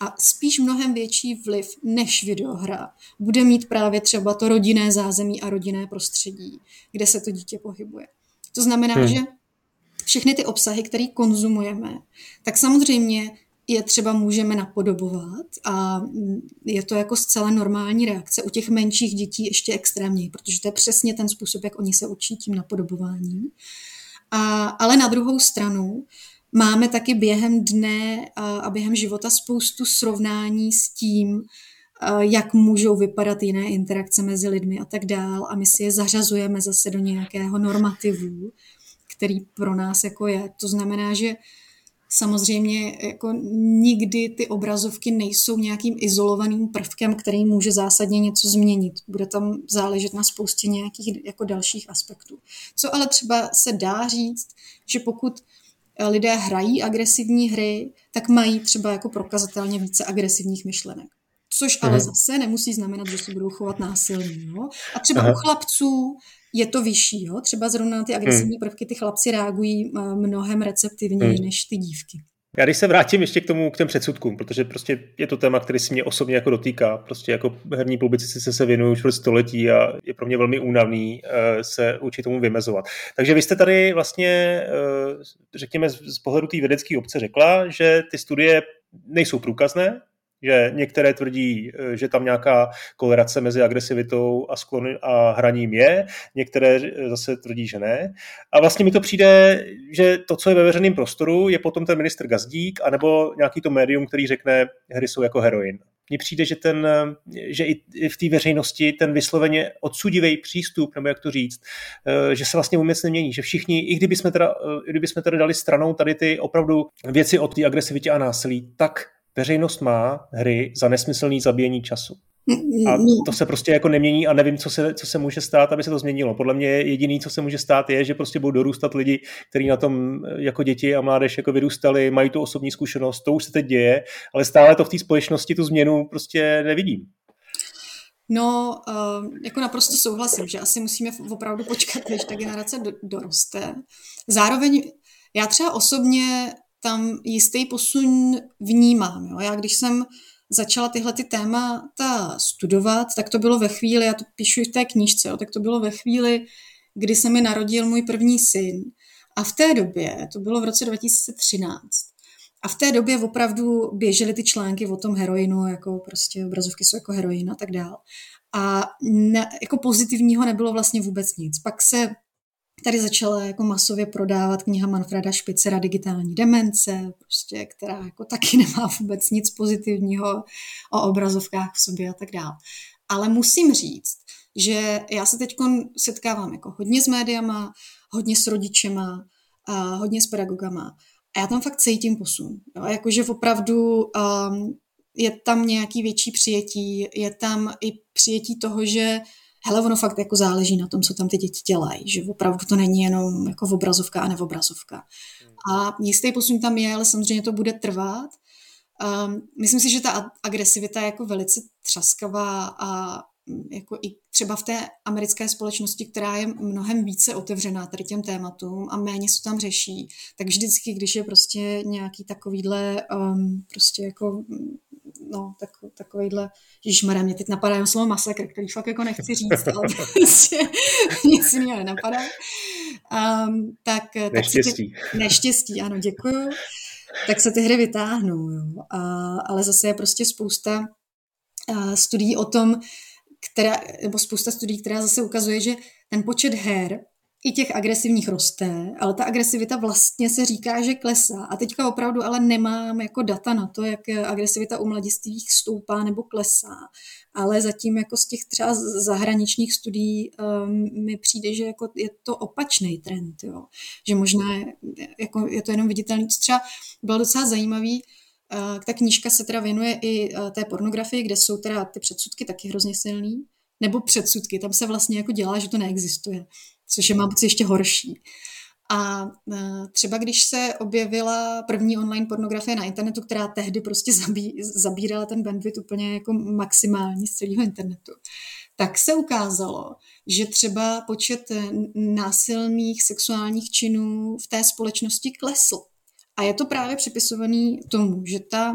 A spíš mnohem větší vliv než videohra bude mít právě třeba to rodinné zázemí a rodinné prostředí, kde se to dítě pohybuje. To znamená, hmm. že všechny ty obsahy, které konzumujeme, tak samozřejmě je třeba můžeme napodobovat a je to jako zcela normální reakce. U těch menších dětí ještě extrémněji, protože to je přesně ten způsob, jak oni se učí tím napodobováním. A, ale na druhou stranu máme taky během dne a, během života spoustu srovnání s tím, jak můžou vypadat jiné interakce mezi lidmi a tak dál. A my si je zařazujeme zase do nějakého normativu, který pro nás jako je. To znamená, že Samozřejmě jako nikdy ty obrazovky nejsou nějakým izolovaným prvkem, který může zásadně něco změnit. Bude tam záležet na spoustě nějakých jako dalších aspektů. Co ale třeba se dá říct, že pokud lidé hrají agresivní hry, tak mají třeba jako prokazatelně více agresivních myšlenek. Což ale mhm. zase nemusí znamenat, že se budou chovat násilně. Jo? A třeba Aha. u chlapců je to vyšší. Jo? Třeba zrovna na ty agresivní hmm. prvky ty chlapci reagují eh, mnohem receptivněji hmm. než ty dívky. Já když se vrátím ještě k tomu, k těm předsudkům, protože prostě je to téma, který si mě osobně jako dotýká. Prostě jako herní publicistice se věnuju už v století a je pro mě velmi únavný eh, se učit tomu vymezovat. Takže vy jste tady vlastně, eh, řekněme, z pohledu té vědecké obce řekla, že ty studie nejsou průkazné, že některé tvrdí, eh, že tam nějaká kolerace mezi agresivitou a sklony a hraním je, některé zase tvrdí, že ne. A vlastně mi to přijde, že to, co je ve veřejném prostoru, je potom ten minister Gazdík, anebo nějaký to médium, který řekne, hry jsou jako heroin. Mně přijde, že, ten, že i v té veřejnosti ten vysloveně odsudivý přístup, nebo jak to říct, eh, že se vlastně vůbec nemění, že všichni, i kdyby jsme teda, eh, kdyby jsme teda dali stranou tady ty opravdu věci o té agresivitě a násilí, tak veřejnost má hry za nesmyslný zabíjení času. A to se prostě jako nemění a nevím, co se, co se může stát, aby se to změnilo. Podle mě jediný, co se může stát, je, že prostě budou dorůstat lidi, kteří na tom jako děti a mládež jako vyrůstali, mají tu osobní zkušenost, to už se teď děje, ale stále to v té společnosti tu změnu prostě nevidím. No, uh, jako naprosto souhlasím, že asi musíme opravdu počkat, než ta generace do, doroste. Zároveň já třeba osobně tam jistý posun vnímám. Jo. Já když jsem začala tyhle ty témata studovat, tak to bylo ve chvíli, já to píšu i v té knížce, jo, tak to bylo ve chvíli, kdy se mi narodil můj první syn. A v té době, to bylo v roce 2013, a v té době opravdu běžely ty články o tom heroinu, jako prostě obrazovky jsou jako heroin a tak dál. A ne, jako pozitivního nebylo vlastně vůbec nic. Pak se tady začala jako masově prodávat kniha Manfreda Špicera Digitální demence, prostě, která jako taky nemá vůbec nic pozitivního o obrazovkách v sobě a tak dále. Ale musím říct, že já se teď setkávám jako hodně s médiama, hodně s rodičema, a hodně s pedagogama. A já tam fakt cítím posun. Jo? Jakože opravdu um, je tam nějaký větší přijetí, je tam i přijetí toho, že hele, ono fakt jako záleží na tom, co tam ty děti dělají, že opravdu to není jenom jako obrazovka a nevobrazovka. A jistý posun tam je, ale samozřejmě to bude trvat. Um, myslím si, že ta agresivita je jako velice třaskavá a jako i třeba v té americké společnosti, která je mnohem více otevřená tady těm tématům a méně se tam řeší, tak vždycky, když je prostě nějaký takovýhle um, prostě jako no, tak, takovýhle, ježišmarja, mě teď napadá jenom slovo masakr, který fakt jako nechci říct, ale prostě nic jiného nenapadá. Um, tak, neštěstí. Tak ty, neštěstí, ano, děkuju. Tak se ty hry vytáhnou, jo. A, ale zase je prostě spousta uh, studií o tom, která, nebo spousta studií, která zase ukazuje, že ten počet her i těch agresivních roste, ale ta agresivita vlastně se říká, že klesá. A teďka opravdu ale nemám jako data na to, jak agresivita u mladistvých stoupá nebo klesá. Ale zatím jako z těch třeba zahraničních studií um, mi přijde, že jako je to opačný trend. Jo. Že možná je, jako je to jenom viditelný. Třeba bylo docela zajímavý, uh, ta knížka se teda věnuje i uh, té pornografii, kde jsou teda ty předsudky taky hrozně silný. Nebo předsudky, tam se vlastně jako dělá, že to neexistuje což je mám pocit ještě horší. A e, třeba když se objevila první online pornografie na internetu, která tehdy prostě zabí, zabírala ten bandwidth úplně jako maximální z celého internetu, tak se ukázalo, že třeba počet násilných sexuálních činů v té společnosti klesl. A je to právě připisovaný tomu, že ta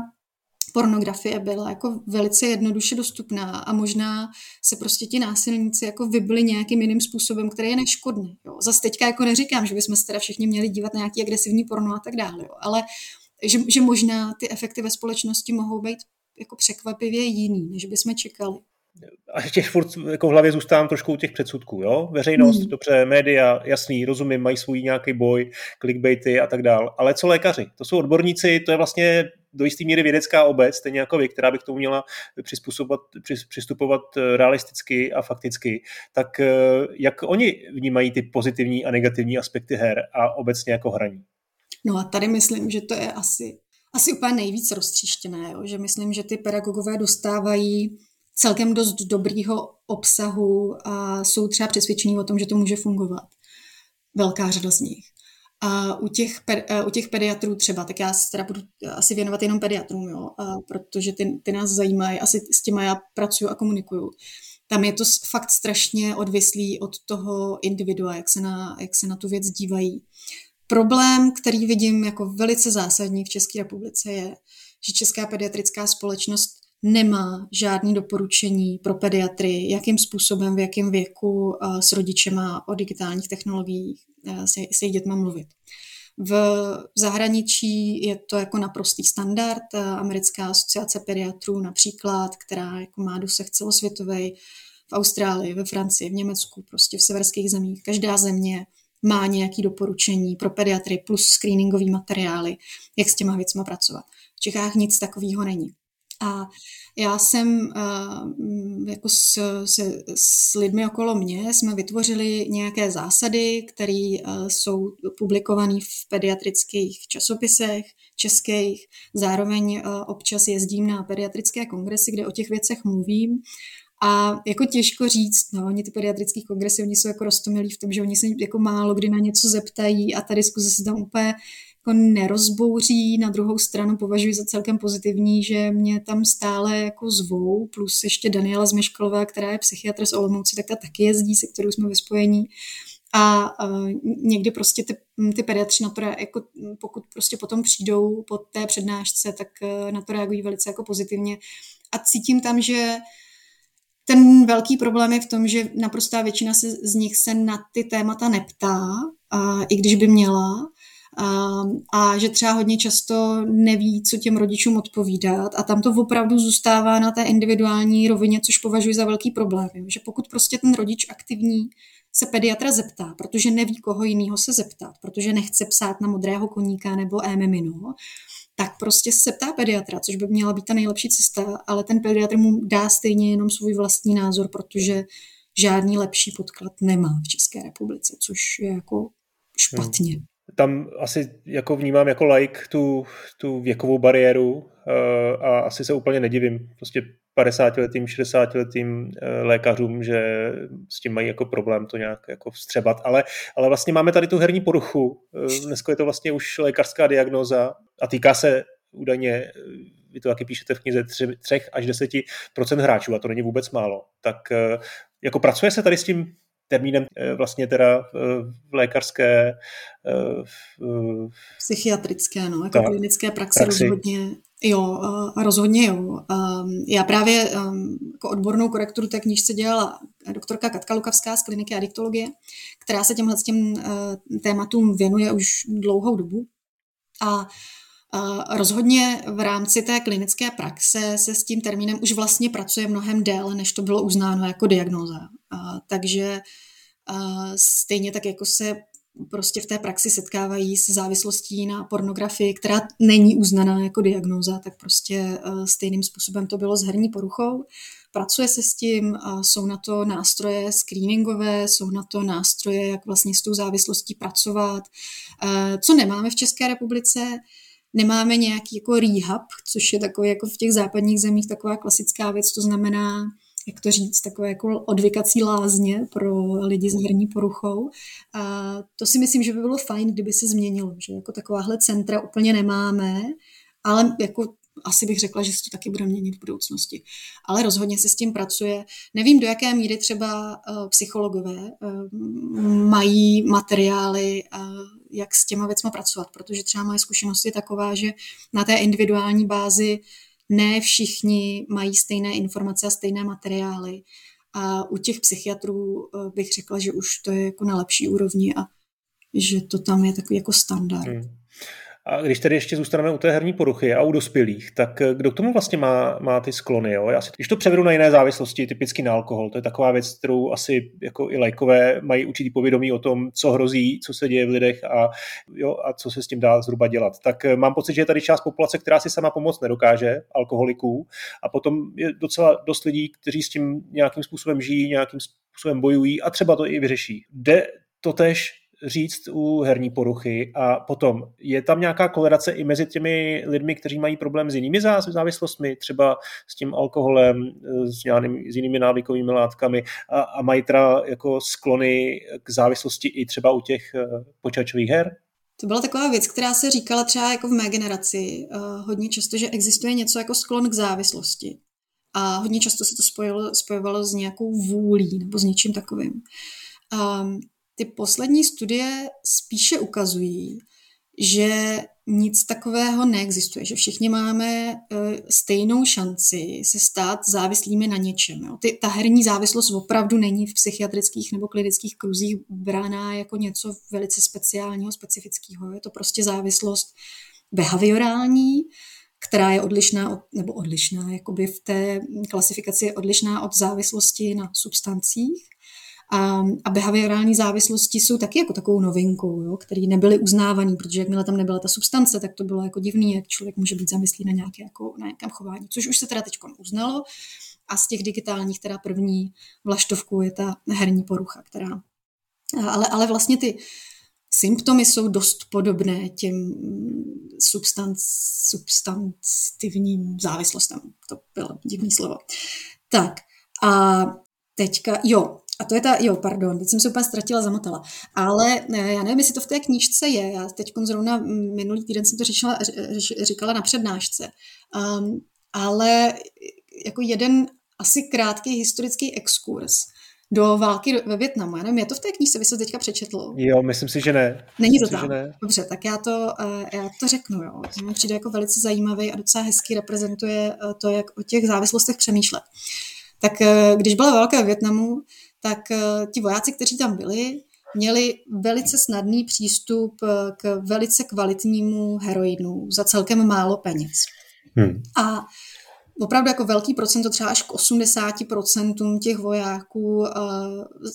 pornografie byla jako velice jednoduše dostupná a možná se prostě ti násilníci jako vybili nějakým jiným způsobem, který je neškodný. Jo. Zase teďka jako neříkám, že bychom se teda všichni měli dívat na nějaký agresivní porno a tak dále, jo. ale že, že možná ty efekty ve společnosti mohou být jako překvapivě jiný, než bychom čekali a těch furt jako v hlavě zůstávám trošku u těch předsudků, jo? Veřejnost, hmm. dobře, média, jasný, rozumím, mají svůj nějaký boj, clickbaity a tak dál. Ale co lékaři? To jsou odborníci, to je vlastně do jisté míry vědecká obec, stejně jako vy, která by k tomu měla přizpůsobovat, přistupovat eh, realisticky a fakticky. Tak eh, jak oni vnímají ty pozitivní a negativní aspekty her a obecně jako hraní? No a tady myslím, že to je asi, asi úplně nejvíc roztříštěné, jo? že myslím, že ty pedagogové dostávají celkem dost dobrýho obsahu a jsou třeba přesvědčení o tom, že to může fungovat. Velká řada z nich. A u těch, u těch pediatrů třeba, tak já se teda budu asi věnovat jenom pediatrům, jo, a protože ty, ty nás zajímají, asi s těma já pracuji a komunikuju. Tam je to fakt strašně odvislý od toho individua, jak se na, jak se na tu věc dívají. Problém, který vidím jako velice zásadní v České republice, je, že Česká pediatrická společnost nemá žádný doporučení pro pediatry, jakým způsobem, v jakém věku s rodičema o digitálních technologiích se, se jejich dětma mluvit. V zahraničí je to jako naprostý standard. Americká asociace pediatrů například, která jako má dosah celosvětový v Austrálii, ve Francii, v Německu, prostě v severských zemích. Každá země má nějaké doporučení pro pediatry plus screeningové materiály, jak s těma věcmi pracovat. V Čechách nic takového není. A já jsem uh, jako s, se, s lidmi okolo mě jsme vytvořili nějaké zásady, které uh, jsou publikované v pediatrických časopisech českých. Zároveň uh, občas jezdím na pediatrické kongresy, kde o těch věcech mluvím. A jako těžko říct, no, oni ty pediatrické kongresy, oni jsou jako rostomilí v tom, že oni se jako málo kdy na něco zeptají a ta diskuze se tam úplně jako nerozbouří. Na druhou stranu považuji za celkem pozitivní, že mě tam stále jako zvou, plus ještě Daniela Zmeškalová, která je psychiatr z Olomouci, tak ta taky jezdí, se kterou jsme ve spojení. A uh, někdy prostě ty, ty pediatři na to, jako, pokud prostě potom přijdou po té přednášce, tak uh, na to reagují velice jako pozitivně. A cítím tam, že ten velký problém je v tom, že naprostá většina se, z nich se na ty témata neptá, a, i když by měla, A, a že třeba hodně často neví, co těm rodičům odpovídat a tam to opravdu zůstává na té individuální rovině, což považuji za velký problém. Že pokud prostě ten rodič aktivní se pediatra zeptá, protože neví, koho jiného se zeptat, protože nechce psát na modrého koníka nebo émeminu, tak prostě se ptá pediatra, což by měla být ta nejlepší cesta, ale ten pediatr mu dá stejně jenom svůj vlastní názor, protože žádný lepší podklad nemá v České republice, což je jako špatně. Hmm. Tam asi jako vnímám jako like tu, tu věkovou bariéru eh, a asi se úplně nedivím. Prostě 50-letým, 60-letým eh, lékařům, že s tím mají jako problém to nějak jako vstřebat, ale, ale vlastně máme tady tu herní poruchu. Eh, dneska je to vlastně už lékařská diagnóza a týká se údajně, vy to taky píšete v knize, 3 až 10% hráčů a to není vůbec málo. Tak jako pracuje se tady s tím termínem vlastně teda v lékařské psychiatrické, no, jako klinické praxe, praxi. rozhodně Jo, rozhodně jo. Já právě jako odbornou korekturu té knižce dělala doktorka Katka Lukavská z kliniky adiktologie, která se těmhle těm tématům věnuje už dlouhou dobu. A rozhodně v rámci té klinické praxe se s tím termínem už vlastně pracuje mnohem déle, než to bylo uznáno jako diagnóza. Takže stejně tak, jako se prostě v té praxi setkávají se závislostí na pornografii, která není uznaná jako diagnóza, tak prostě eh, stejným způsobem to bylo s herní poruchou. Pracuje se s tím, jsou na to nástroje screeningové, jsou na to nástroje, jak vlastně s tou závislostí pracovat. Eh, co nemáme v České republice, nemáme nějaký jako rehab, což je takový jako v těch západních zemích taková klasická věc, to znamená jak to říct, takové jako odvykací lázně pro lidi s herní poruchou. A to si myslím, že by bylo fajn, kdyby se změnilo, že jako takováhle centra úplně nemáme, ale jako asi bych řekla, že se to taky bude měnit v budoucnosti. Ale rozhodně se s tím pracuje. Nevím, do jaké míry třeba uh, psychologové uh, mají materiály, jak s těma věcmi pracovat, protože třeba moje zkušenost je taková, že na té individuální bázi ne všichni mají stejné informace a stejné materiály. A u těch psychiatrů eh, bych řekla, že už to je jako na lepší úrovni a že to tam je takový jako standard. Hmm. A když tedy ještě zůstaneme u té herní poruchy a u dospělých, tak eh, kdo k tomu vlastně má, má ty sklony? Jo? Já si, když to převedu na jiné závislosti, typicky na alkohol, to je taková věc, kterou asi jako i lajkové mají určitý povědomí o tom, co hrozí, co se děje v lidech a, jo, a co se s tím dá zhruba dělat. Tak eh, mám pocit, že je tady část populace, která si sama pomoct nedokáže, alkoholiků, a potom je docela dost lidí, kteří s tím nějakým způsobem žijí, nějakým způsobem bojují a třeba to i vyřeší. Jde to tež říct u herní poruchy a potom je tam nějaká kolerace i mezi těmi lidmi, kteří mají problém s jinými závislostmi, třeba s tím alkoholem, s, nějakými, s jinými návykovými látkami a, a mají teda jako sklony k závislosti i třeba u těch eh, počítačových her? To byla taková věc, která se říkala třeba jako v mé generaci uh, hodně často, že existuje něco jako sklon k závislosti. A hodně často se to spojilo, spojovalo s nějakou vůlí nebo s něčím takovým. Um, ty poslední studie spíše ukazují, že nic takového neexistuje, že všichni máme uh, stejnou šanci se stát závislými na něčem. Jo. Ty, ta herní závislost opravdu není v psychiatrických nebo klinických kruzích brána jako něco velice speciálního, specifického. Je to prostě závislost behaviorální, která je odlišná od, nebo odlišná, jakoby v té klasifikaci je odlišná od závislosti na substancích. A, a behaviorální závislosti jsou taky jako takovou novinkou, jo, které nebyly uznávané, protože jakmile tam nebyla ta substance, tak to bylo jako divný, jak člověk může být zamyslý na, nějaké, jako, na nějakém chování, což už se teda teď uznalo. A z těch digitálních teda první vlaštovku je ta herní porucha, která... Ale, ale vlastně ty symptomy jsou dost podobné těm substanc, substantivním závislostem. To bylo divný slovo. Tak a teďka, jo, a to je ta, jo, pardon, teď jsem se úplně ztratila, zamotala. Ale ne, já nevím, jestli to v té knížce je. Já teď zrovna minulý týden jsem to řešila, říkala na přednášce. Um, ale jako jeden asi krátký historický exkurs do války ve Větnamu. Já nevím, je to v té knížce, vy jste teďka přečetl? Jo, myslím si, že ne. Není to tam? Ne. Dobře, tak já to, uh, já to řeknu. Jo. To mi přijde jako velice zajímavý a docela hezky reprezentuje uh, to, jak o těch závislostech přemýšlet. Tak uh, když byla válka ve Větnamu, tak uh, ti vojáci, kteří tam byli, měli velice snadný přístup k velice kvalitnímu heroinu za celkem málo peněz. Hmm. A opravdu jako velký procento, třeba až k 80% těch vojáků uh,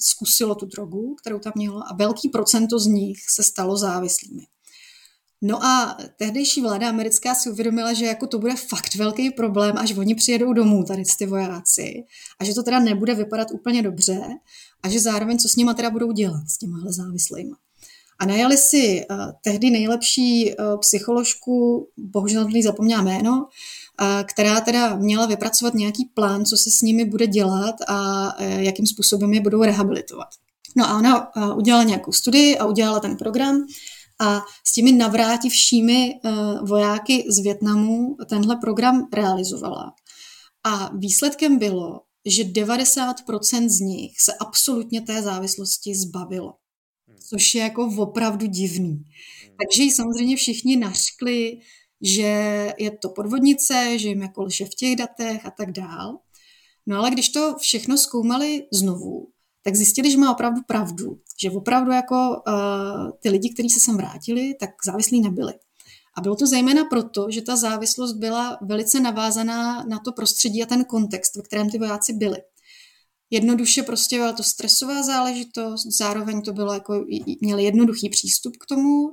zkusilo tu drogu, kterou tam mělo a velký procento z nich se stalo závislými. No a tehdejší vláda americká si uvědomila, že jako to bude fakt velký problém, až oni přijedou domů, tady ty vojáci, a že to teda nebude vypadat úplně dobře a že zároveň co s nima teda budou dělat, s těmahle závislými. A najali si uh, tehdy nejlepší uh, psycholožku, bohužel na zapomněla jméno, uh, která teda měla vypracovat nějaký plán, co se s nimi bude dělat a jakým způsobem je budou rehabilitovat. No a ona udělala nějakou studii a udělala ten program a s těmi navrátivšími uh, vojáky z Větnamu tenhle program realizovala. A výsledkem bylo, že 90% z nich se absolutně té závislosti zbavilo. Hmm. Což je jako opravdu divný. Hmm. Takže ji samozřejmě všichni nařkli, že je to podvodnice, že jim jako lže v těch datech a tak dál. No ale když to všechno zkoumali znovu, tak zjistili, že má opravdu pravdu, že opravdu jako uh, ty lidi, kteří se sem vrátili, tak závislí nebyli. A bylo to zejména proto, že ta závislost byla velice navázaná na to prostředí a ten kontext, ve kterém ty vojáci byli. Jednoduše prostě byla to stresová záležitost, zároveň to bylo jako, měli jednoduchý přístup k tomu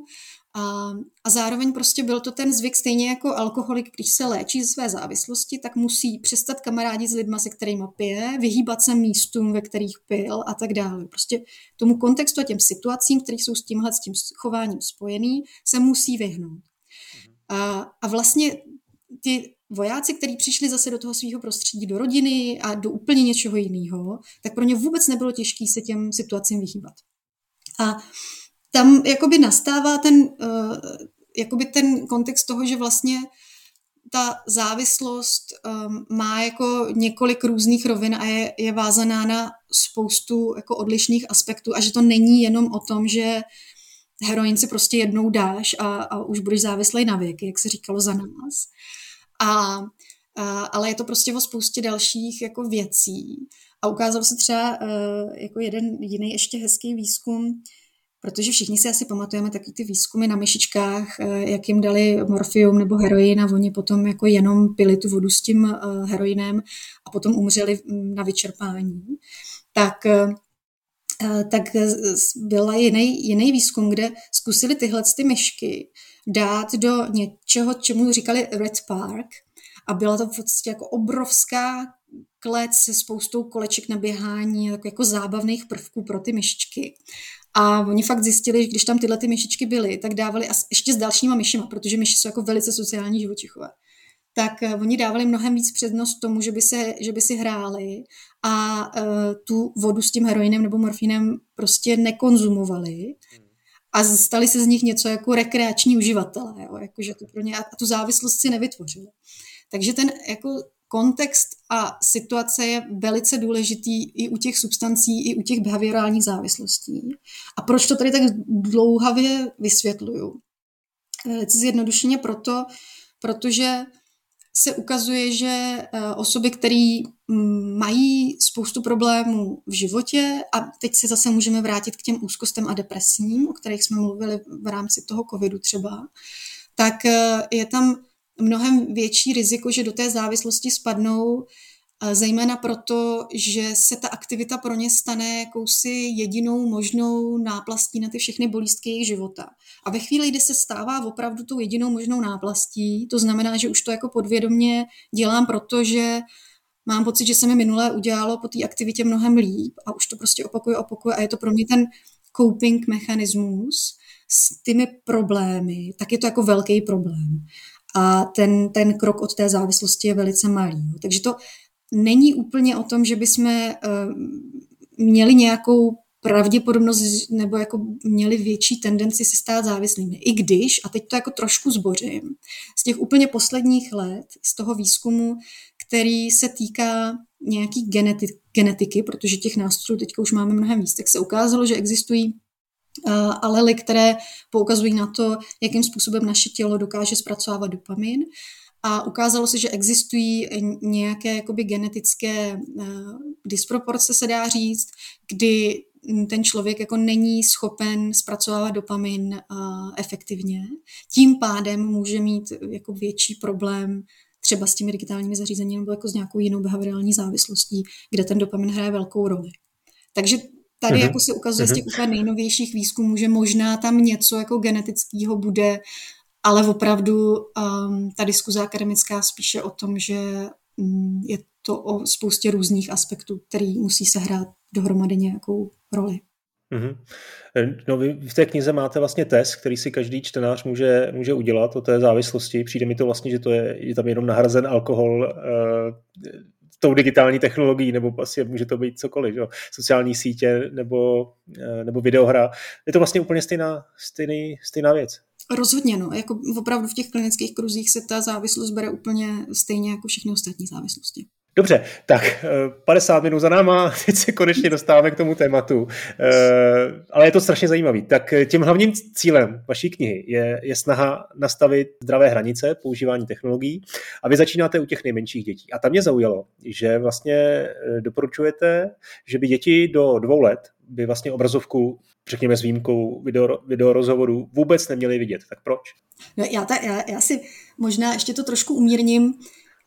a, a zároveň prostě byl to ten zvyk, stejně jako alkoholik, když se léčí ze své závislosti, tak musí přestat kamarádit s lidma, se kterými pije, vyhýbat se místům, ve kterých pil a tak dále. Prostě tomu kontextu a těm situacím, které jsou s tímhle s tím chováním spojený, se musí vyhnout. A, a vlastně ty vojáci, kteří přišli zase do toho svého prostředí, do rodiny a do úplně něčeho jiného, tak pro ně vůbec nebylo těžké se těm situacím vyhýbat. A tam jakoby nastává ten, uh, jakoby ten kontext toho, že vlastně ta závislost um, má jako několik různých rovin a je, je vázaná na spoustu jako odlišných aspektů a že to není jenom o tom, že heroin si prostě jednou dáš a, a už budeš závislý na věky, jak se říkalo za nás. A, a, ale je to prostě o spoustě dalších jako věcí. A ukázal se třeba uh, jako jeden jiný ještě hezký výzkum, protože všichni si asi pamatujeme taky ty výzkumy na myšičkách, uh, jak jim dali morfium nebo heroin a oni potom jako jenom pili tu vodu s tím uh, heroinem a potom umřeli mm, na vyčerpání. Tak uh, tak byl jiný, jiný výzkum, kde zkusili tyhle ty myšky dát do něčeho, čemu říkali Red Park a byla to v podstatě jako obrovská klec se spoustou koleček na běhání, jako, jako zábavných prvků pro ty myšičky. A oni fakt zjistili, že když tam tyhle ty myšičky byly, tak dávali a ještě s dalšíma myšima, protože myši jsou jako velice sociální živočichové tak uh, oni dávali mnohem víc přednost tomu, že by, se, že by si hráli a uh, tu vodu s tím heroinem nebo morfínem prostě nekonzumovali a stali se z nich něco jako rekreační uživatelé, jo? Jako, že to pro ně a tu závislost si nevytvořili. Takže ten jako kontext a situace je velice důležitý i u těch substancí, i u těch behaviorálních závislostí. A proč to tady tak dlouhavě vysvětluju? Velice zjednodušeně proto, protože se ukazuje, že eh, osoby, které mm, mají spoustu problémů v životě, a teď se zase můžeme vrátit k těm úzkostem a depresím, o kterých jsme mluvili v rámci toho covidu třeba, tak eh, je tam mnohem větší riziko, že do té závislosti spadnou zejména proto, že se ta aktivita pro ně stane jakousi jedinou možnou náplastí na ty všechny bolístky jejich života. A ve chvíli, kdy se stává opravdu tou jedinou možnou náplastí, to znamená, že už to jako podvědomě dělám, protože mám pocit, že se mi minule udělalo po té aktivitě mnohem líp a už to prostě opakuje, opakuje a je to pro mě ten coping mechanismus s těmi problémy, tak je to jako velký problém. A ten, ten krok od té závislosti je velice malý. Takže to není úplně o tom, že bychom uh, měli nějakou pravděpodobnost nebo jako měli větší tendenci se stát závislými. I když, a teď to jako trošku zbořím, z těch úplně posledních let, z toho výzkumu, který se týká nějaký geneti- genetiky, protože těch nástrojů teďka už máme mnohem víc, tak se ukázalo, že existují alely, které poukazují na to, jakým způsobem naše tělo dokáže zpracovávat dopamin a ukázalo se, že existují nějaké jakoby genetické uh, disproporce, se dá říct, kdy ten člověk jako není schopen zpracovávat dopamin uh, efektivně. Tím pádem může mít jako větší problém třeba s těmi digitálními zařízeními nebo jako s nějakou jinou behaviorální závislostí, kde ten dopamin hraje velkou roli. Takže tady uh-huh. jako se ukazuje z těch úplně nejnovějších výzkumů, že možná tam něco jako genetického bude, ale opravdu um, ta diskuze akademická spíše o tom, že um, je to o spoustě různých aspektů, který musí se hrát dohromady nějakou roli. Mm-hmm. No vy v té knize máte vlastně test, který si každý čtenář může, může udělat o té závislosti. Přijde mi to vlastně, že to je, je tam jenom nahrazen alkohol uh, tou digitální technologií, nebo asi může to být cokoliv, jo? sociální sítě nebo, uh, nebo videohra. Je to vlastně úplně stejná, stejný, stejná věc. Rozhodně, no. Jako opravdu v těch klinických kruzích se ta závislost bere úplně stejně jako všechny ostatní závislosti. Dobře, tak 50 eh, minut za náma, teď se konečně dostáváme k tomu tématu, eh, ale je to strašně zajímavý. Tak eh, tím hlavním cílem vaší knihy je, je snaha nastavit zdravé hranice používání technologií a vy začínáte u těch nejmenších dětí. A tam mě zaujalo, že vlastně doporučujete, že by děti do dvou let by vlastně obrazovku, řekněme s výjimkou video, video rozhovorů, vůbec neměly vidět. Tak proč? No, já, ta, já, já si možná ještě to trošku umírním.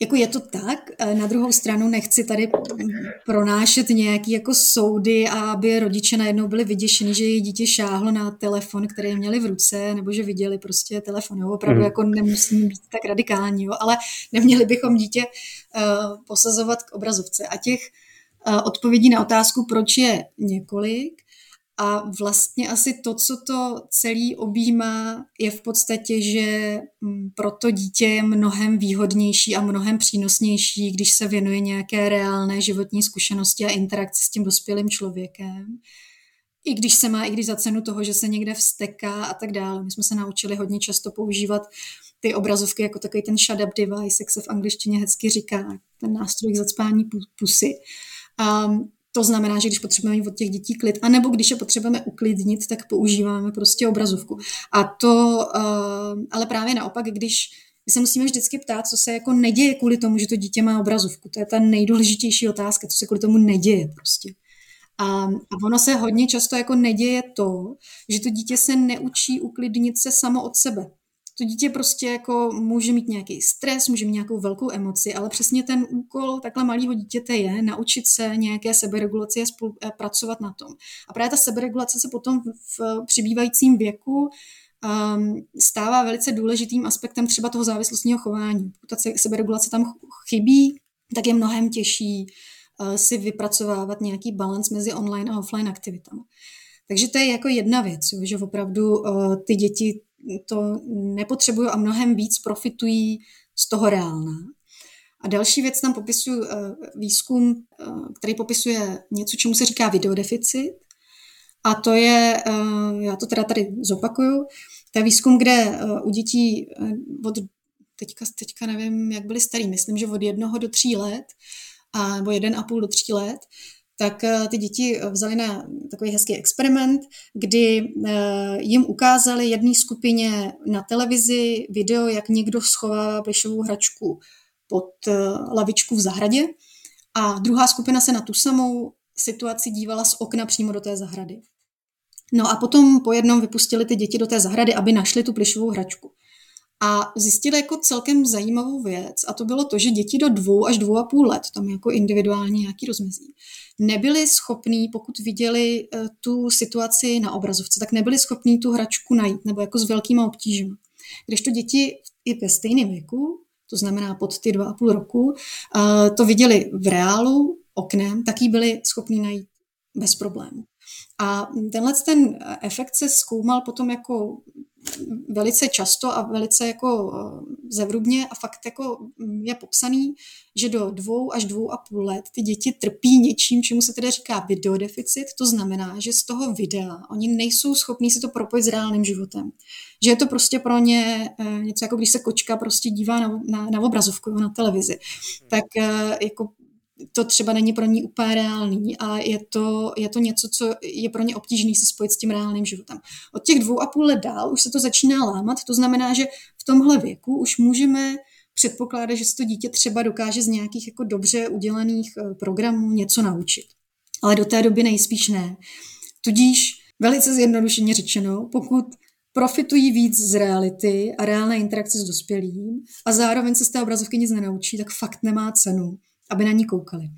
Jako je to tak, na druhou stranu nechci tady pronášet nějaký jako soudy a aby rodiče najednou byli vyděšeni, že jejich dítě šáhlo na telefon, který měli v ruce, nebo že viděli prostě telefon. Jo? Opravdu mm. jako nemusíme být tak radikální, jo? ale neměli bychom dítě uh, posazovat k obrazovce. A těch uh, odpovědí na otázku, proč je několik, a vlastně asi to, co to celý objímá, je v podstatě, že mm, pro to dítě je mnohem výhodnější a mnohem přínosnější, když se věnuje nějaké reálné životní zkušenosti a interakci s tím dospělým člověkem. I když se má, i když za cenu toho, že se někde vsteká a tak dále. My jsme se naučili hodně často používat ty obrazovky jako takový ten shut up device, jak se v angličtině hezky říká, ten nástroj k zacpání pusy. Um, to znamená, že když potřebujeme od těch dětí klid, anebo když je potřebujeme uklidnit, tak používáme prostě obrazovku. A to, uh, ale právě naopak, když my se musíme vždycky ptát, co se jako neděje kvůli tomu, že to dítě má obrazovku. To je ta nejdůležitější otázka, co se kvůli tomu neděje prostě. A, a ono se hodně často jako neděje to, že to dítě se neučí uklidnit se samo od sebe to dítě prostě jako může mít nějaký stres, může mít nějakou velkou emoci, ale přesně ten úkol takhle malého dítěte je naučit se nějaké seberegulaci a spolupracovat na tom. A právě ta seberegulace se potom v přibývajícím věku um, stává velice důležitým aspektem třeba toho závislostního chování. Pokud ta seberegulace tam chybí, tak je mnohem těžší uh, si vypracovávat nějaký balans mezi online a offline aktivitami. Takže to je jako jedna věc, že opravdu uh, ty děti to nepotřebují a mnohem víc profitují z toho reálná. A další věc tam popisuju uh, výzkum, uh, který popisuje něco, čemu se říká videodeficit. A to je, uh, já to teda tady zopakuju, to je výzkum, kde u dětí od teďka, teďka nevím, jak byli starý, myslím, že od jednoho do tří let, a, nebo jeden a půl do tří let, tak eh, ty děti vzali na takový hezký experiment, kdy eh, jim ukázali jedné skupině na televizi video, jak někdo schová plišovou hračku pod eh, lavičku v zahradě a druhá skupina se na tu samou situaci dívala z okna přímo do té zahrady. No a potom po jednom vypustili ty děti do té zahrady, aby našli tu plišovou hračku. A zjistili jako celkem zajímavou věc a to bylo to, že děti do dvou až dvou a půl let, tam jako individuálně nějaký rozmezí, nebyli schopní, pokud viděli eh, tu situaci na obrazovce, tak nebyli schopní tu hračku najít, nebo jako s velkýma obtížemi. Když to děti i ve stejném věku, to znamená pod ty dva a půl roku, eh, to viděli v reálu oknem, tak ji byli schopni najít bez problému. A tenhle ten efekt se zkoumal potom jako velice často a velice jako eh, zevrubně a fakt jako mm, je popsaný, že do dvou až dvou a půl let ty děti trpí něčím, čemu se teda říká videodeficit, to znamená, že z toho videa oni nejsou schopní si to propojit s reálným životem. Že je to prostě pro ně eh, něco jako když se kočka prostě dívá na, na, na obrazovku, na televizi. Tak eh, jako to třeba není pro ní úplně reálný a je to, je to něco, co je pro ně obtížné si spojit s tím reálným životem. Od těch dvou a půl let dál už se to začíná lámat, to znamená, že v tomhle věku už můžeme předpokládá, že se to dítě třeba dokáže z nějakých jako dobře udělaných eh, programů něco naučit. Ale do té doby nejspíš ne. Tudíž velice zjednodušeně řečeno, pokud profitují víc z reality a reálné interakce s dospělým a zároveň se z té obrazovky nic nenaučí, tak fakt nemá cenu, aby na ní koukali.